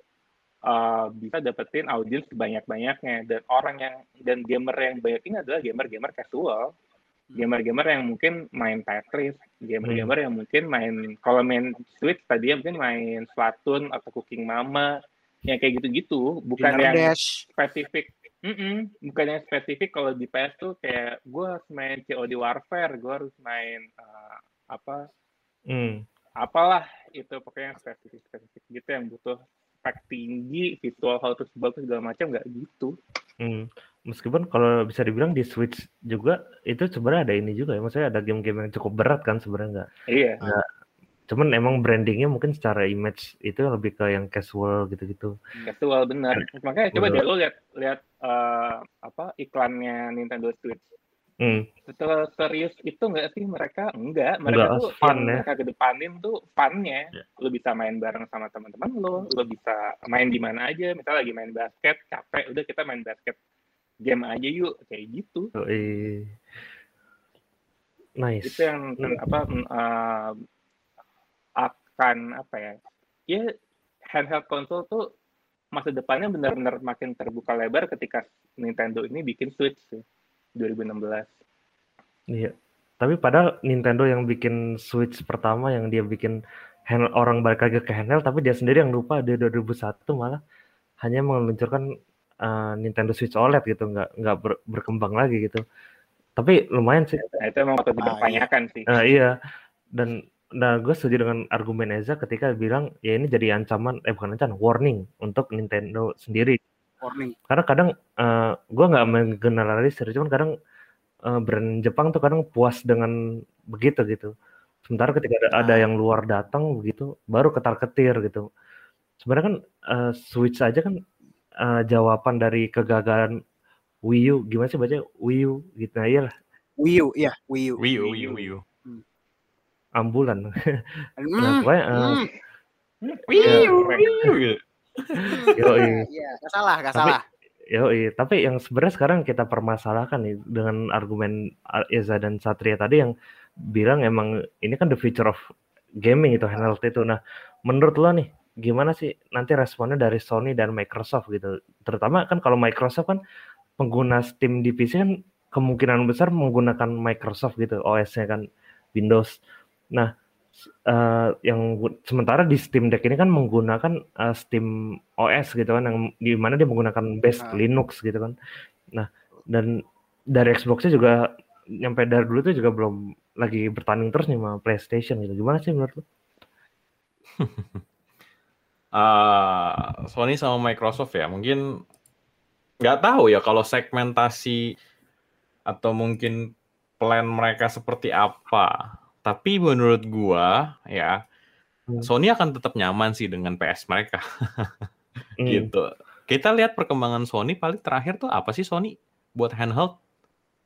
uh, bisa dapetin audiens sebanyak-banyaknya. Dan orang yang dan gamer yang banyak ini adalah gamer-gamer casual. Gamer-gamer yang mungkin main Tetris gamer-gamer yang mungkin main kalau main Switch tadi ya mungkin main Splatoon atau Cooking Mama yang kayak gitu-gitu. Bukan Dinner yang Dash. spesifik. Mm-mm, bukan yang spesifik. Kalau di PS tuh kayak gue harus main COD Warfare gue harus main uh, apa? Hmm. apalah itu pokoknya yang spesifik spesifik gitu yang butuh spek tinggi visual how to bagus segala macam nggak gitu Hmm. Meskipun kalau bisa dibilang di Switch juga itu sebenarnya ada ini juga ya. Maksudnya ada game-game yang cukup berat kan sebenarnya nggak. iya Cuman emang brandingnya mungkin secara image itu lebih ke yang casual gitu-gitu. casual benar makanya coba Bener. deh lo lihat lihat eh, apa iklannya Nintendo Switch Hmm. setelah serius itu nggak sih mereka enggak mereka Enggak, tuh fun ya. mereka kedepanin tuh funnya Ya. lo bisa main bareng sama teman-teman lo lo bisa main di mana aja misalnya lagi main basket capek udah kita main basket game aja yuk kayak gitu Yoi. Nice. itu yang Hmm. apa uh, akan apa ya ya handheld console tuh masa depannya benar-benar makin terbuka lebar ketika Nintendo ini bikin Switch sih 2016 Iya. Tapi padahal Nintendo yang bikin Switch pertama yang dia bikin handle, orang balik lagi ke handheld tapi dia sendiri yang lupa di 2001 malah hanya meluncurkan uh, Nintendo Switch OLED gitu nggak nggak ber- berkembang lagi gitu. Tapi lumayan sih. nah itu emang patut dipertanyakan sih Nah, iya. Dan nah gue setuju dengan argumen Eza ketika bilang ya ini jadi ancaman eh bukan ancaman warning untuk Nintendo sendiri Warning. karena kadang eh gue nggak menggeneralisir cuman kadang eh, brand Jepang tuh kadang puas dengan begitu gitu sementara ketika ada, ada Nah. yang luar datang begitu baru ketar ketir gitu sebenarnya kan eh, Switch aja kan eh, jawaban dari kegagalan Wii U gimana sih baca Wii U gitu nah iyalah Wii U, iya, Wii U. Wii U, Wii U, Wii U. ambulan (laughs) nah Hmm, pokoknya eh, hmm. Wii U, Wii U. gitu. (laughs) yoi. Iya, nggak salah, nggak Tapi- salah. Yoi, tapi yang sebenarnya sekarang kita permasalahkan nih dengan argumen Eza dan Satria tadi yang bilang emang ini kan the future of gaming itu handheld itu. Nah, menurut lo nih gimana sih nanti responnya dari Sony dan Microsoft gitu? Terutama kan kalau Microsoft kan pengguna Steam di PC kan kemungkinan besar menggunakan Microsoft gitu OS-nya kan Windows. Nah, eh, yang sementara di Steam Deck ini kan menggunakan eh, Steam OS gitu kan yang di mana dia menggunakan base Ah. Linux gitu kan. Nah, dan dari Xbox-nya juga nyampe dari dulu tuh juga belum lagi bertanding terus nih sama PlayStation gitu. Gimana sih menurut lo? (laughs) Ah, Sony sama Microsoft ya mungkin nggak tahu ya kalau segmentasi atau mungkin plan mereka seperti apa. Tapi menurut gua ya Hmm. Sony akan tetap nyaman sih dengan PS mereka (laughs) Hmm. gitu. Kita lihat perkembangan Sony paling terakhir tuh apa sih Sony buat handheld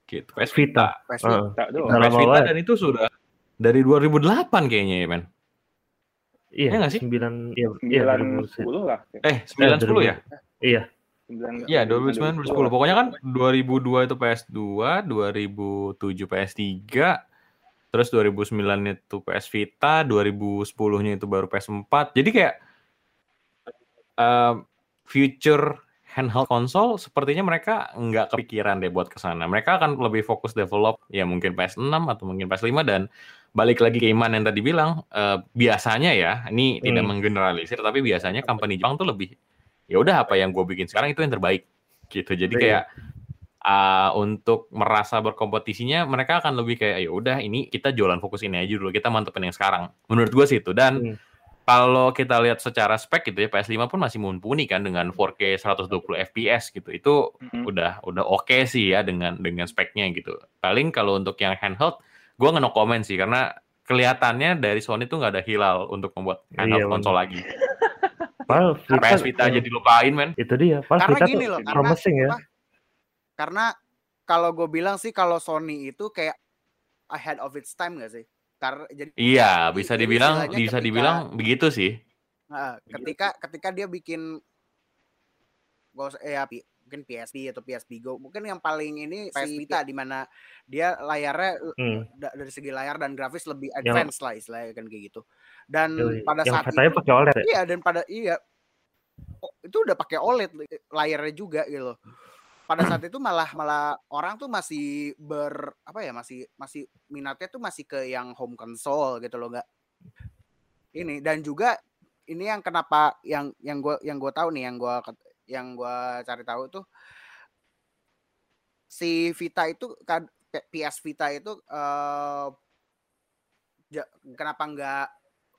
gitu. PS Vita. Vita. PS doang Udah PS Vita dan itu sudah dari 2008 kayaknya ya men. Iya, Iya nggak sih? 9 iya, iya 2010. 910 lah Eh 9 10 ya? Iya. 9, Iya 2009 2010 pokoknya kan 2002 itu PS2 2007 PS3 terus 2009 itu PS Vita 2010 nya itu baru PS4 jadi kayak eh, future handheld console sepertinya mereka nggak kepikiran deh buat ke sana mereka akan lebih fokus develop ya mungkin PS6 atau mungkin PS5 dan balik lagi ke Iman yang tadi bilang eh, biasanya ya ini tidak Hmm. menggeneralisir tapi biasanya company Jepang tuh lebih ya udah apa yang gue bikin sekarang itu yang terbaik. Gitu. Jadi Iya. kayak uh, untuk merasa berkompetisinya mereka akan lebih kayak ya udah ini kita jualan fokus ini aja dulu kita mantepin yang sekarang menurut gue sih itu dan hmm. kalau kita lihat secara spek gitu ya PS5 pun masih mumpuni kan dengan 4K 120 fps gitu itu hmm. udah udah oke okay sih ya dengan dengan speknya gitu paling kalau untuk yang handheld gue nggak no komen sih karena kelihatannya dari Sony tuh nggak ada hilal untuk membuat handheld iya, konsol lagi. Padahal PS Vita aja dilupain men. Itu dia. Padahal karena Vita gini loh, promising ya. Karena kalau gue bilang sih kalau Sony itu kayak ahead of its time gak sih? Karena jadi Iya, bisa dibilang bisa ketika, dibilang begitu sih. Ketika ketika dia bikin gue eh, ya, mungkin PSP atau PSP Go mungkin yang paling ini PS Vita di mana dia layarnya hmm. dari segi layar dan grafis lebih advance yang, lah istilahnya kan kayak gitu dan Yui. pada yang saat itu pakai OLED ya? iya dan pada iya oh, itu udah pakai OLED layarnya juga gitu pada saat (clears throat) itu malah malah orang tuh masih ber apa ya masih masih minatnya tuh masih ke yang home console gitu loh nggak ini dan juga ini yang kenapa yang yang gue yang gue tahu nih yang gue yang gue cari tahu tuh si Vita itu kan PS Vita itu uh, kenapa nggak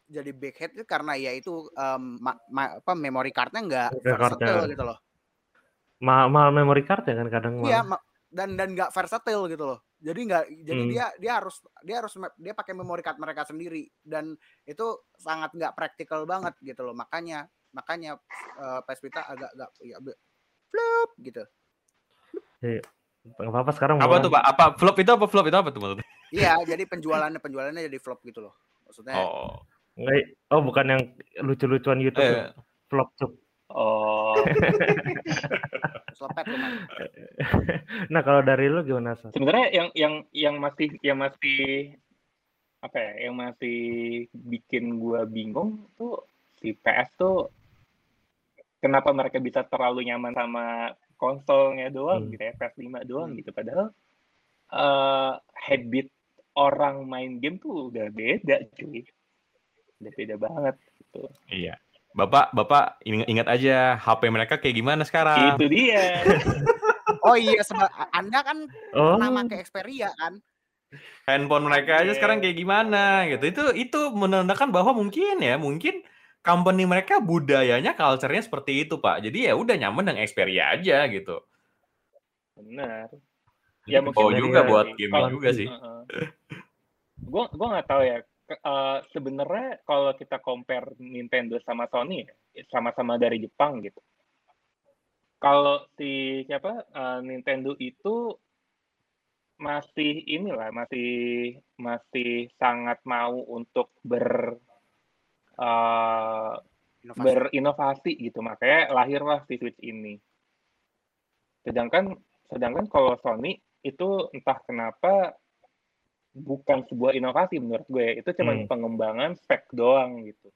jadi backhead itu karena ya itu um, ma, ma, apa memory cardnya nggak versatile gitu loh. Ma mal memory card ya kan kadang Iya, dan dan nggak versatile gitu loh. Jadi nggak jadi hmm. dia dia harus dia harus dia pakai memory card mereka sendiri dan itu sangat nggak praktikal banget gitu loh. Makanya makanya uh, PS Vita agak agak ya flop gitu. Iya. Apa apa sekarang apa tuh Pak? Apa flop itu apa flop itu apa tuh maksudnya? Iya, jadi penjualannya penjualannya jadi flop gitu loh. Maksudnya Oh. Enggak, oh bukan yang lucu-lucuan YouTube. Eh. Flop cuk. Oh. (laughs) nah, kalau dari lu gimana, Sas? Sebenarnya yang yang yang masih yang masih apa ya, yang masih bikin gua bingung tuh si PS tuh kenapa mereka bisa terlalu nyaman sama konsolnya doang hmm. gitu ya PS5 doang gitu padahal uh, habit orang main game tuh udah beda cuy udah beda banget gitu iya bapak bapak ingat aja HP mereka kayak gimana sekarang. Itu dia. (laughs) Oh iya sebab anda kan oh. pernah pakai Xperia kan? Handphone mereka aja sekarang kayak gimana gitu. Itu itu menandakan bahwa mungkin ya mungkin company mereka budayanya culture-nya seperti itu pak. Jadi ya udah nyaman dengan Xperia aja gitu. Benar. Ya mungkin oh juga buat game juga sih. gue gue nggak tahu ya uh, sebenarnya kalau kita compare Nintendo sama Sony sama-sama dari Jepang gitu. Kalau si siapa uh, Nintendo itu masih inilah masih masih sangat mau untuk ber uh, berinovasi gitu. Makanya lahirlah si Switch ini. Sedangkan sedangkan kalau Sony itu entah kenapa bukan sebuah inovasi menurut gue itu cuma hmm. pengembangan spek doang gitu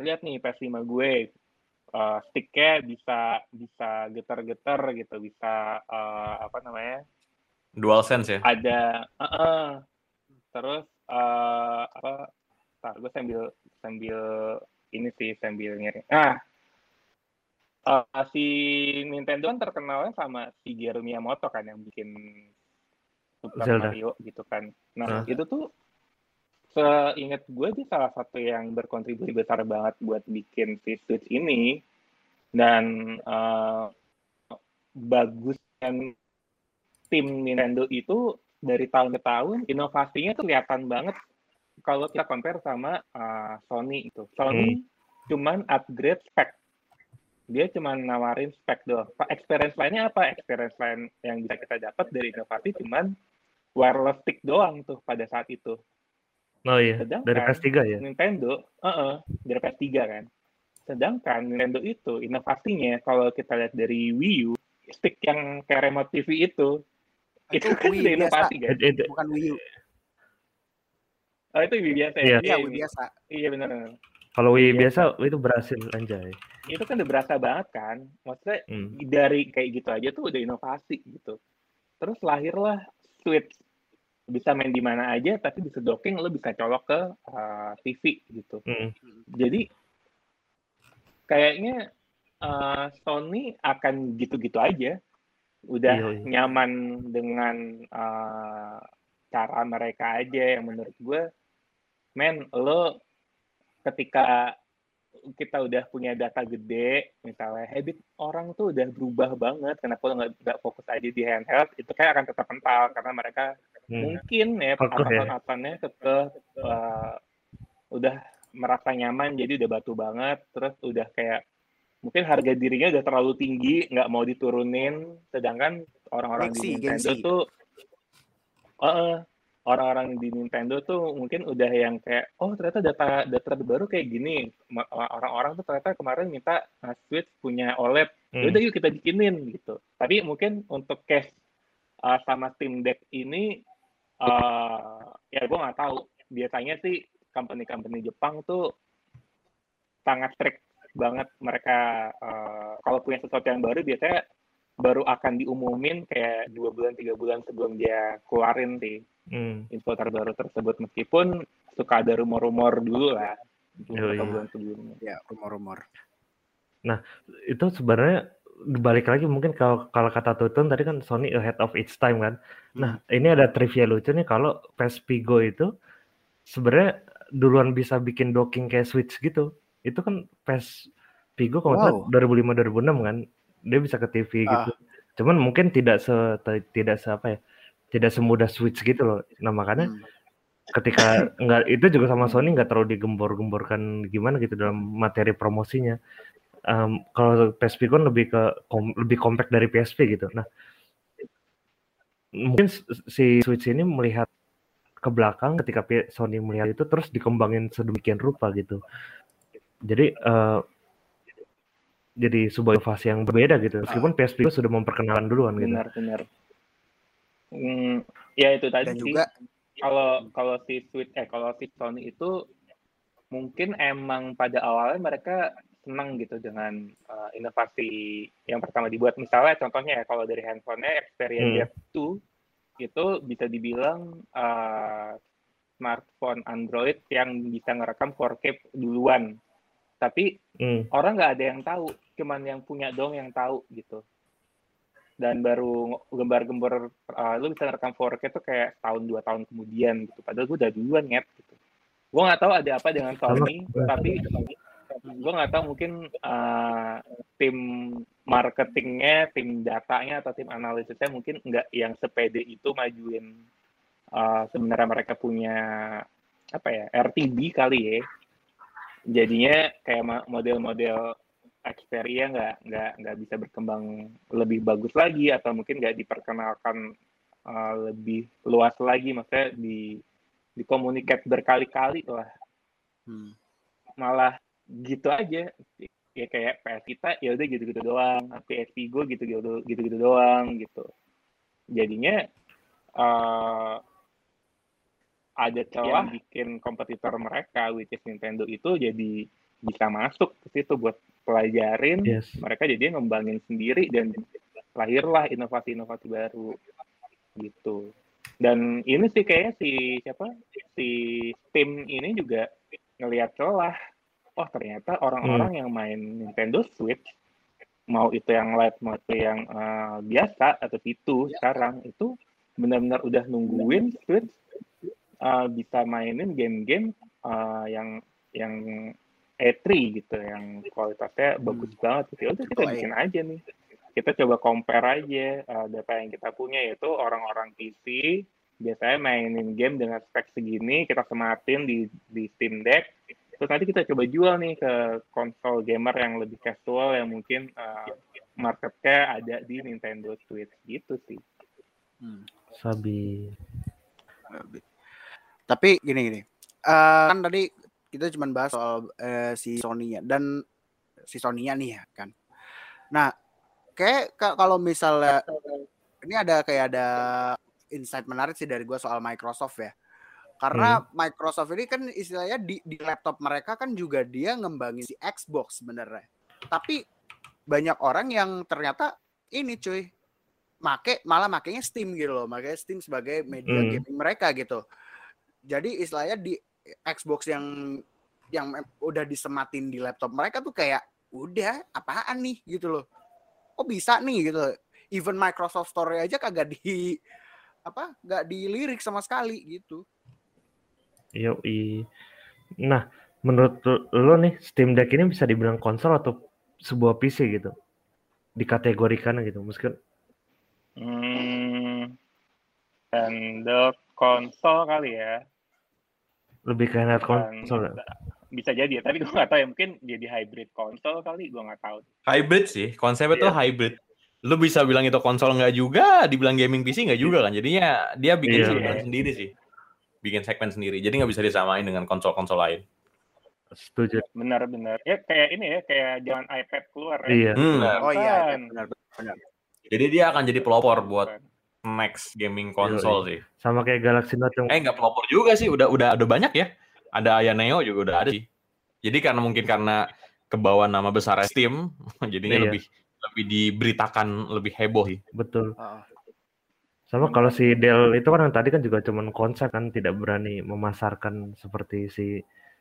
lihat nih PS5 gue uh, sticknya bisa bisa getar-getar gitu bisa uh, apa namanya dual sense ya ada uh -uh. terus uh, apa Ntar gue sambil sambil ini sih sambil nyari. Ah, uh, si Nintendo kan terkenalnya sama si Shigeru Miyamoto kan yang bikin Super Zelda. Mario gitu kan. Nah, uh. itu tuh seingat gue dia salah satu yang berkontribusi besar banget buat bikin si Switch ini dan uh, bagus dan tim Nintendo itu dari tahun ke tahun inovasinya tuh kelihatan banget kalau kita compare sama uh, Sony itu. Sony hmm. cuman upgrade spek. Dia cuma nawarin spek doang. Experience lainnya apa? Experience lain yang bisa kita dapat dari inovasi cuman wireless stick doang tuh pada saat itu. Oh iya, Sedangkan dari PS3 ya? Nintendo, uh -uh, dari PS3 kan. Sedangkan Nintendo itu inovasinya kalau kita lihat dari Wii U, stick yang kayak remote TV itu, itu, itu kan inovasi kan? Bukan Wii U. Oh itu Wii biasa ya? Iya, iya Wii biasa. Iya benar. Kalau Wii biasa itu berhasil anjay. Itu kan udah berasa banget kan. Maksudnya hmm. dari kayak gitu aja tuh udah inovasi gitu. Terus lahirlah Switch bisa main di mana aja tapi bisa docking lo bisa colok ke uh, TV gitu. Hmm. Jadi kayaknya uh, Sony akan gitu-gitu aja udah Iya, iya. nyaman dengan uh, cara mereka aja yang menurut gue men lo ketika kita udah punya data gede misalnya habit orang tuh udah berubah banget kenapa lo nggak fokus aja di handheld itu kayak akan tetap kental karena mereka Hmm. mungkin ya Fokus ya. atasan-atasannya tetap uh, udah merasa nyaman jadi udah batu banget terus udah kayak mungkin harga dirinya udah terlalu tinggi nggak mau diturunin sedangkan orang-orang di Nintendo tuh eh, orang-orang di Nintendo tuh mungkin udah yang kayak oh ternyata data data baru kayak gini. Orang-orang tuh ternyata kemarin minta uh, Switch punya OLED. Hmm. yaudah yuk kita bikinin gitu. Tapi mungkin untuk case uh, sama Steam Deck ini uh, ya gue nggak tahu. Biasanya sih company-company Jepang tuh sangat strict banget mereka uh, kalau punya sesuatu yang baru biasanya baru akan diumumin kayak dua bulan tiga bulan sebelum dia keluarin sih Hmm. info terbaru tersebut meskipun suka ada rumor-rumor dulu lah beberapa Yoi. bulan sebelumnya Ya, rumor-rumor. itu sebenarnya balik lagi mungkin kalau kalau kata Tutun tadi kan Sony ahead of its time kan. Nah, ini ada trivia lucu nih kalau PSP Go itu sebenarnya duluan bisa bikin docking kayak Switch gitu. Itu kan PSP Go kalau Wow. nggak salah 2005 2006 kan. Dia bisa ke TV gitu. Cuman mungkin tidak se tidak se apa ya? Tidak semudah Switch gitu loh. Nah, makanya Hmm. ketika nggak itu juga sama Sony nggak terlalu digembor-gemborkan gimana gitu dalam materi promosinya. Em, kalau PSP kan lebih ke kom- lebih compact dari PSP gitu. Nah, mungkin si Switch ini melihat ke belakang ketika Sony melihat itu terus dikembangin sedemikian rupa gitu. Jadi eh, jadi sebuah inovasi yang berbeda gitu. Meskipun PSP sudah memperkenalkan duluan gitu. benar-benar Hmm, ya itu tadi Dan juga kalau kalau si Switch eh kalau si Sony itu mungkin emang pada awalnya mereka senang gitu dengan uh, inovasi yang pertama dibuat misalnya contohnya ya kalau dari handphonenya Xperia Hmm. Z2 itu bisa dibilang uh, smartphone Android yang bisa ngerekam 4K duluan tapi Hmm. orang nggak ada yang tahu cuman yang punya dong yang tahu gitu. Dan baru gembar-gembor uh, lu bisa ngerekam 4K tuh kayak tahun dua tahun kemudian gitu. Padahal gue udah duluan ya gitu. Gue nggak tahu ada apa dengan Sony tapi gue nggak tahu mungkin uh, tim marketingnya tim datanya atau tim analisisnya mungkin nggak yang sepede itu majuin uh, sebenarnya mereka punya apa ya RTB kali ya jadinya kayak model-model Xperia nggak nggak nggak bisa berkembang lebih bagus lagi atau mungkin nggak diperkenalkan uh, lebih luas lagi maksudnya di dikomunikat berkali-kali lah. Hmm. malah gitu aja. Ya kayak PS kita ya udah gitu-gitu doang. PSP Go gitu-gitu gitu-gitu doang gitu. Jadinya uh, ada celah bikin kompetitor mereka which is Nintendo itu jadi bisa masuk ke situ buat pelajarin. Yes. mereka jadi ngembangin sendiri dan lahirlah inovasi-inovasi baru. Gitu. Dan ini sih kayaknya si siapa? Si tim ini juga ngelihat celah. Oh ternyata orang-orang yang main Nintendo Switch mau itu yang light mau itu yang eh, biasa atau itu sekarang itu benar-benar udah nungguin Switch eh, bisa mainin game-game eh, yang yang E3 gitu yang kualitasnya bagus banget gitu. Udah kita bikin aja nih. Kita coba compare aja uh, data yang kita punya yaitu orang-orang PC biasanya mainin game dengan spek segini kita sematin di di Steam Deck. Terus nanti kita coba jual nih ke konsol gamer yang lebih casual yang mungkin uh, marketnya ada di Nintendo Switch gitu sih. Hmm. Sabi. Tapi gini gini. Eh, kan tadi kita cuma bahas soal eh, si Sony-nya dan si Sony-nya nih ya kan. Nah, kayak ka- kalau misalnya ini ada kayak ada insight menarik sih dari gua soal Microsoft ya. Karena Microsoft ini kan istilahnya di, di laptop mereka kan juga dia ngembangin si Xbox sebenarnya. Tapi banyak orang yang ternyata ini cuy make malah makainya Steam gitu loh, makanya Steam sebagai media Hmm. gaming mereka gitu. Jadi istilahnya di Xbox yang yang udah disematin di laptop mereka tuh kayak udah apaan nih gitu loh. Kok bisa nih gitu. loh. even Microsoft Store aja kagak di apa nggak dilirik sama sekali gitu Yoi. Nah, menurut lo nih Steam Deck ini bisa dibilang konsol atau sebuah PC gitu? Dikategorikan gitu, meskipun Hmm, handle konsol kali ya. Lebih ke handheld konsol. Bisa jadi ya, tapi gue nggak tahu ya. Mungkin jadi hybrid konsol kali, gue nggak tahu. Hybrid sih, konsepnya tuh Iya. hybrid. Lu bisa bilang itu konsol nggak juga, dibilang gaming PC nggak juga kan. Jadinya dia bikin Iya. segmen sendiri sih. Bikin segmen sendiri. Jadi nggak bisa disamain dengan konsol-konsol lain. Setuju. Benar-benar. Ya kayak ini ya, kayak jangan iPad keluar ya. Iya. Hmm. oh iya iya, Bukan. benar benar Jadi dia akan jadi pelopor buat. Next gaming konsol sih. Sama kayak Galaxy Note yang Eh nggak pelopor juga sih, udah udah ada banyak ya. Ada Aya Neo juga udah ada sih. Jadi karena mungkin karena kebawa nama besar Steam, (laughs) jadinya Iya. lebih lebih diberitakan lebih heboh sih. betul. Oh, Sama kalau si Dell itu kan yang tadi kan juga cuman konsep kan tidak berani memasarkan seperti si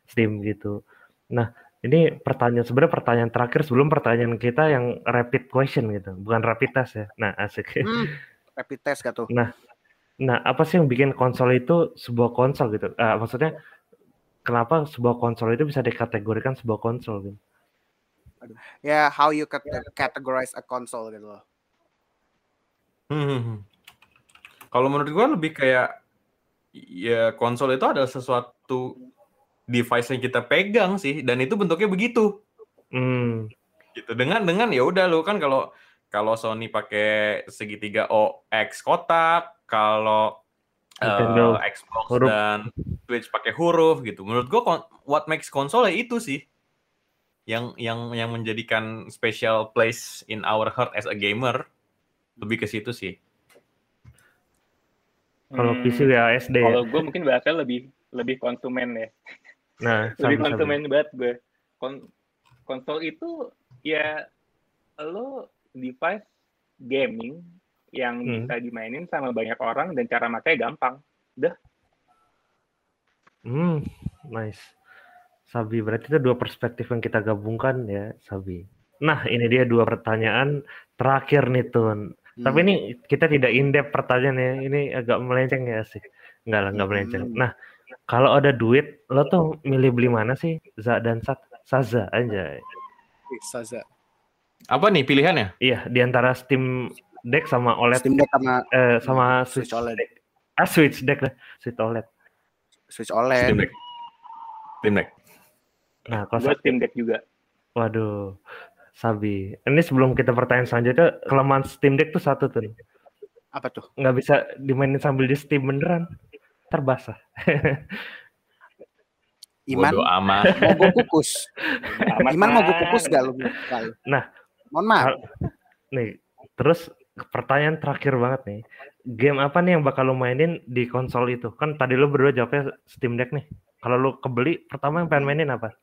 Steam gitu. Nah, ini pertanyaan sebenarnya pertanyaan terakhir sebelum pertanyaan kita yang rapid question gitu, bukan rapid test ya. Nah, asik. hmm, (laughs) rapid test gak tuh Nah, apa sih yang bikin konsol itu sebuah konsol gitu? Ah, maksudnya kenapa sebuah konsol itu bisa dikategorikan sebuah konsol gitu? ya how you cat- categorize a console gitu loh Hmm, hmm, hmm. Kalau menurut gua lebih kayak ya konsol itu adalah sesuatu device yang kita pegang sih dan itu bentuknya begitu Hmm, gitu dengan dengan ya udah lu kan kalau kalau Sony pakai segitiga OX kotak kalau Nintendo eh, Xbox huruf. dan Switch pakai huruf gitu menurut gua what makes console ya itu sih yang yang yang menjadikan special place in our heart as a gamer lebih ke situ sih kalau Hmm, PC ya SD ya. Kalau gue mungkin bahkan lebih lebih konsumen ya. Nah, lebih konsumen banget gue. Kon- konsol itu ya lo device gaming yang Hmm. bisa dimainin sama banyak orang dan cara makanya gampang. Hmm, nice. Sabi, berarti itu dua perspektif yang kita gabungkan ya, Sabi. Nah, ini dia dua pertanyaan terakhir nih, Tun. Tapi Hmm. ini kita tidak in-depth pertanyaan ya, ini agak melenceng ya sih. Enggak lah, enggak melenceng. Hmm. Nah, kalau ada duit, lo tuh milih beli mana sih? Za dan Sat? Saza aja. bisa za apa nih pilihannya Iya, di antara Steam Deck sama OLED Steam Deck sama eh, sama Switch Switch OLED Deck. Ah, Switch Deck lah, Switch OLED. Switch OLED Steam Deck Steam Deck Nah, kalau Gue Sabi- Steam Deck juga. Waduh, Sabi. Ini sebelum kita pertanyaan selanjutnya, kelemahan Steam Deck tuh satu tuh. apa tuh Nggak bisa dimainin sambil di Steam beneran. Terbasah. Iman Bodo amat mau gue kukus Iman mau gue kukus gak lu Gak lu? Nah. Mohon maaf Nih, terus pertanyaan terakhir banget nih. Game apa nih yang bakal lo mainin di konsol itu? Kan tadi lo berdua jawabnya Steam Deck nih. Kalau lo kebeli, pertama yang pengen mainin apa?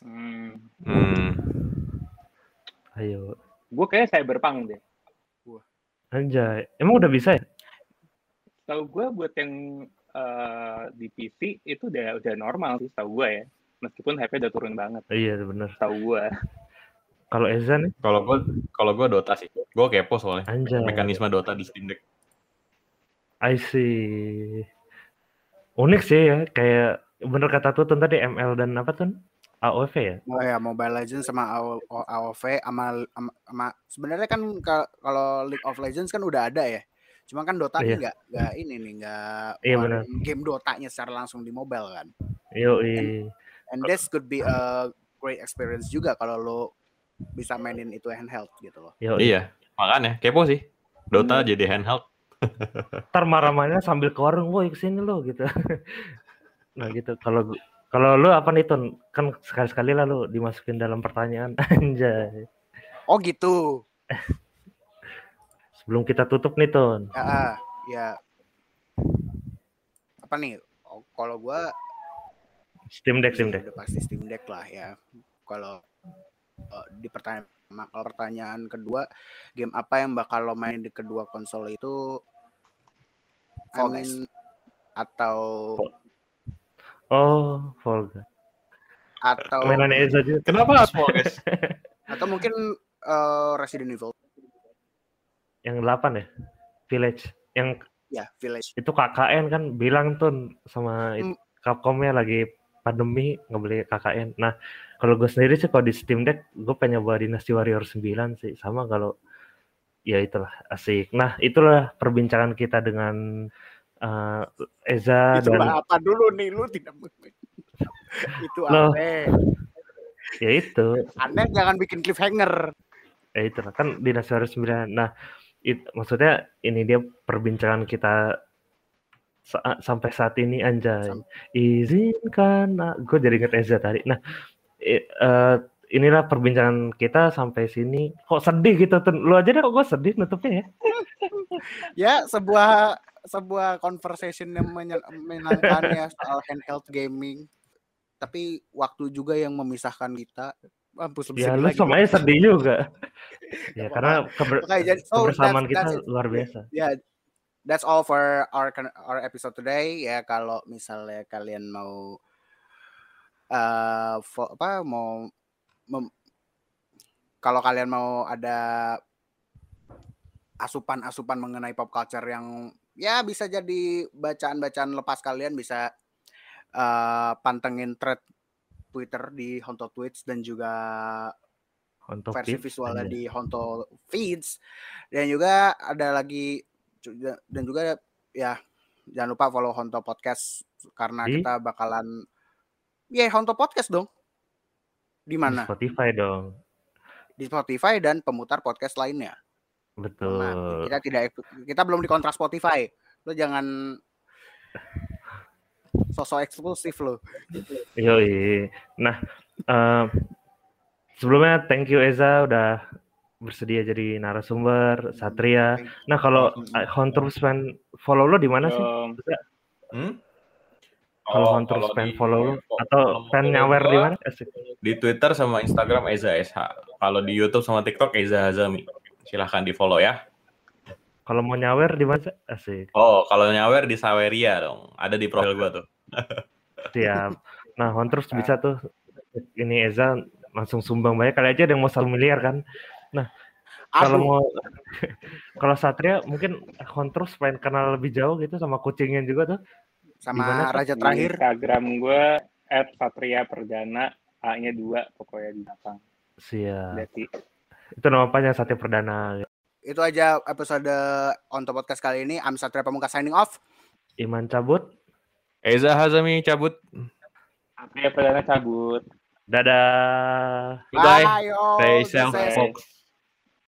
Hmm. Hmm. Ayo, Gue kayak Cyberpunk deh. anjay. Emang udah bisa ya? Tahu gue buat yang eh, di PC itu udah udah normal sih tahu gue ya. Meskipun hype-nya udah turun banget, Iya, bener. tahu gue. Kalau Eza nih, Kalau gue kalau gue Dota sih. Gue kepo soalnya. anjay. Mekanisme Dota di Steam Deck. I see. Unik sih ya, kayak bener kata Tutun tadi ML dan apa tuh? AOV ya? Oh ya, Mobile Legends sama AO- AOV sama, sama, sebenarnya kan ka- kalau League of Legends kan udah ada ya. Cuma kan Dota Iya. nggak nggak ini nih nggak Iya, benar. game Dotanya secara langsung di mobile kan. Yoi. And this could be a great experience juga kalau lo bisa mainin itu handheld gitu loh. Yoi. Iya. Makanya kepo sih. Dota jadi handheld. (laughs) Ntar marah-marahnya sambil ke warung, woi ke sini lo gitu. (laughs) nah gitu. Kalau kalau lu apa nih Tun? Kan sekali-sekali lah lu dimasukin dalam pertanyaan. (laughs) Anjay. Oh gitu. Sebelum kita tutup nih Tun. Ya, ah, ya. Apa nih? Oh, kalau gua Steam Deck, Steam ya Deck. udah pasti Steam Deck lah ya. Kalau eh, di pertanyaan kalau pertanyaan kedua, game apa yang bakal lo main di kedua konsol itu? I Fall mean, atau Oh, Fall Guys. atau Mainan Eza juga. Kenapa harus (laughs) Fall Guys? atau mungkin eh, Resident Evil. Yang 8 ya? Village. Yang Ya, Village. itu KKN kan bilang tuh sama Hmm. Capcomnya lagi pandemi ngebeli KKN. Nah, kalau gue sendiri sih kalau di Steam Deck gue pengen bawa Dynasty Warrior 9 sih. Sama kalau ya itulah asik. Nah, itulah perbincangan kita dengan eh, Eza Itu dan apa dulu nih lu tidak (laughs) itu Loh. aneh. ya itu Anda jangan bikin cliffhanger. ya itu kan Dynasty Warrior 9. Nah, it, maksudnya ini dia perbincangan kita sa- sampai saat ini anjay. Izinkan gue jadi inget Eza tadi. Nah, i- eh, inilah perbincangan kita sampai sini. Kok sedih gitu? Lu aja deh kok gue sedih nutupnya ya. (laughs) Ya, sebuah sebuah conversation yang menye- menyenangkan ya soal handheld gaming. Tapi waktu juga yang memisahkan kita. Mampus Ya lu sama aja sedih juga. (laughs) ya karena keber- Oke, jadi so kebersamaan that's, kita that's it. luar biasa. Ya, that's all for our our episode today. Ya, kalau misalnya kalian mau eh fo- apa mau mem- kalau kalian mau ada asupan-asupan mengenai pop culture yang ya bisa jadi bacaan-bacaan lepas kalian bisa eh pantengin thread Twitter di Honto Tweets dan juga Untuk versi visualnya di Honto Feeds dan juga ada lagi dan juga ya jangan lupa follow Honto Podcast karena Di? kita bakalan ya Honto Podcast dong di Di mana Spotify dong. di Spotify dan pemutar podcast lainnya Betul. Nah, kita tidak kita belum dikontrak Spotify lo jangan (sighs) sosok eksklusif lo Yoi. Nah, eh, sebelumnya thank you Eza udah bersedia jadi narasumber Satria. Nah, kalau uh, Hunters fan follow lo di mana sih? Um, Hmm? Kalau Oh, Hunters kalau fan di- follow lo atau fan nyawer di mana? Di Twitter sama Instagram Eza SH. Kalau di YouTube sama TikTok Eza Hazami. Silahkan di follow ya. Kalau mau nyawer di mana? Asik. Oh, kalau nyawer di Saweria dong. Ada di profil gua tuh. Siap. Nah, Hunters bisa tuh ini Eza langsung sumbang banyak kali aja ada yang mau satu miliar kan. Kalau aduh mau (laughs) kalau Satria mungkin Hunters pengen kenal lebih jauh gitu sama kucingnya juga tuh. sama gimana, Kak? raja di terakhir Instagram gue @satria perdana A-nya dua pokoknya di belakang. Siap. Berarti Itu nama panjang Satria Perdana. itu aja episode Onto Podcast kali ini I'm Satria Pamungkas signing off Iman cabut. Eza Hazami cabut. Satria perdana cabut. Dadah. Bye, yo. Stay safe. folks.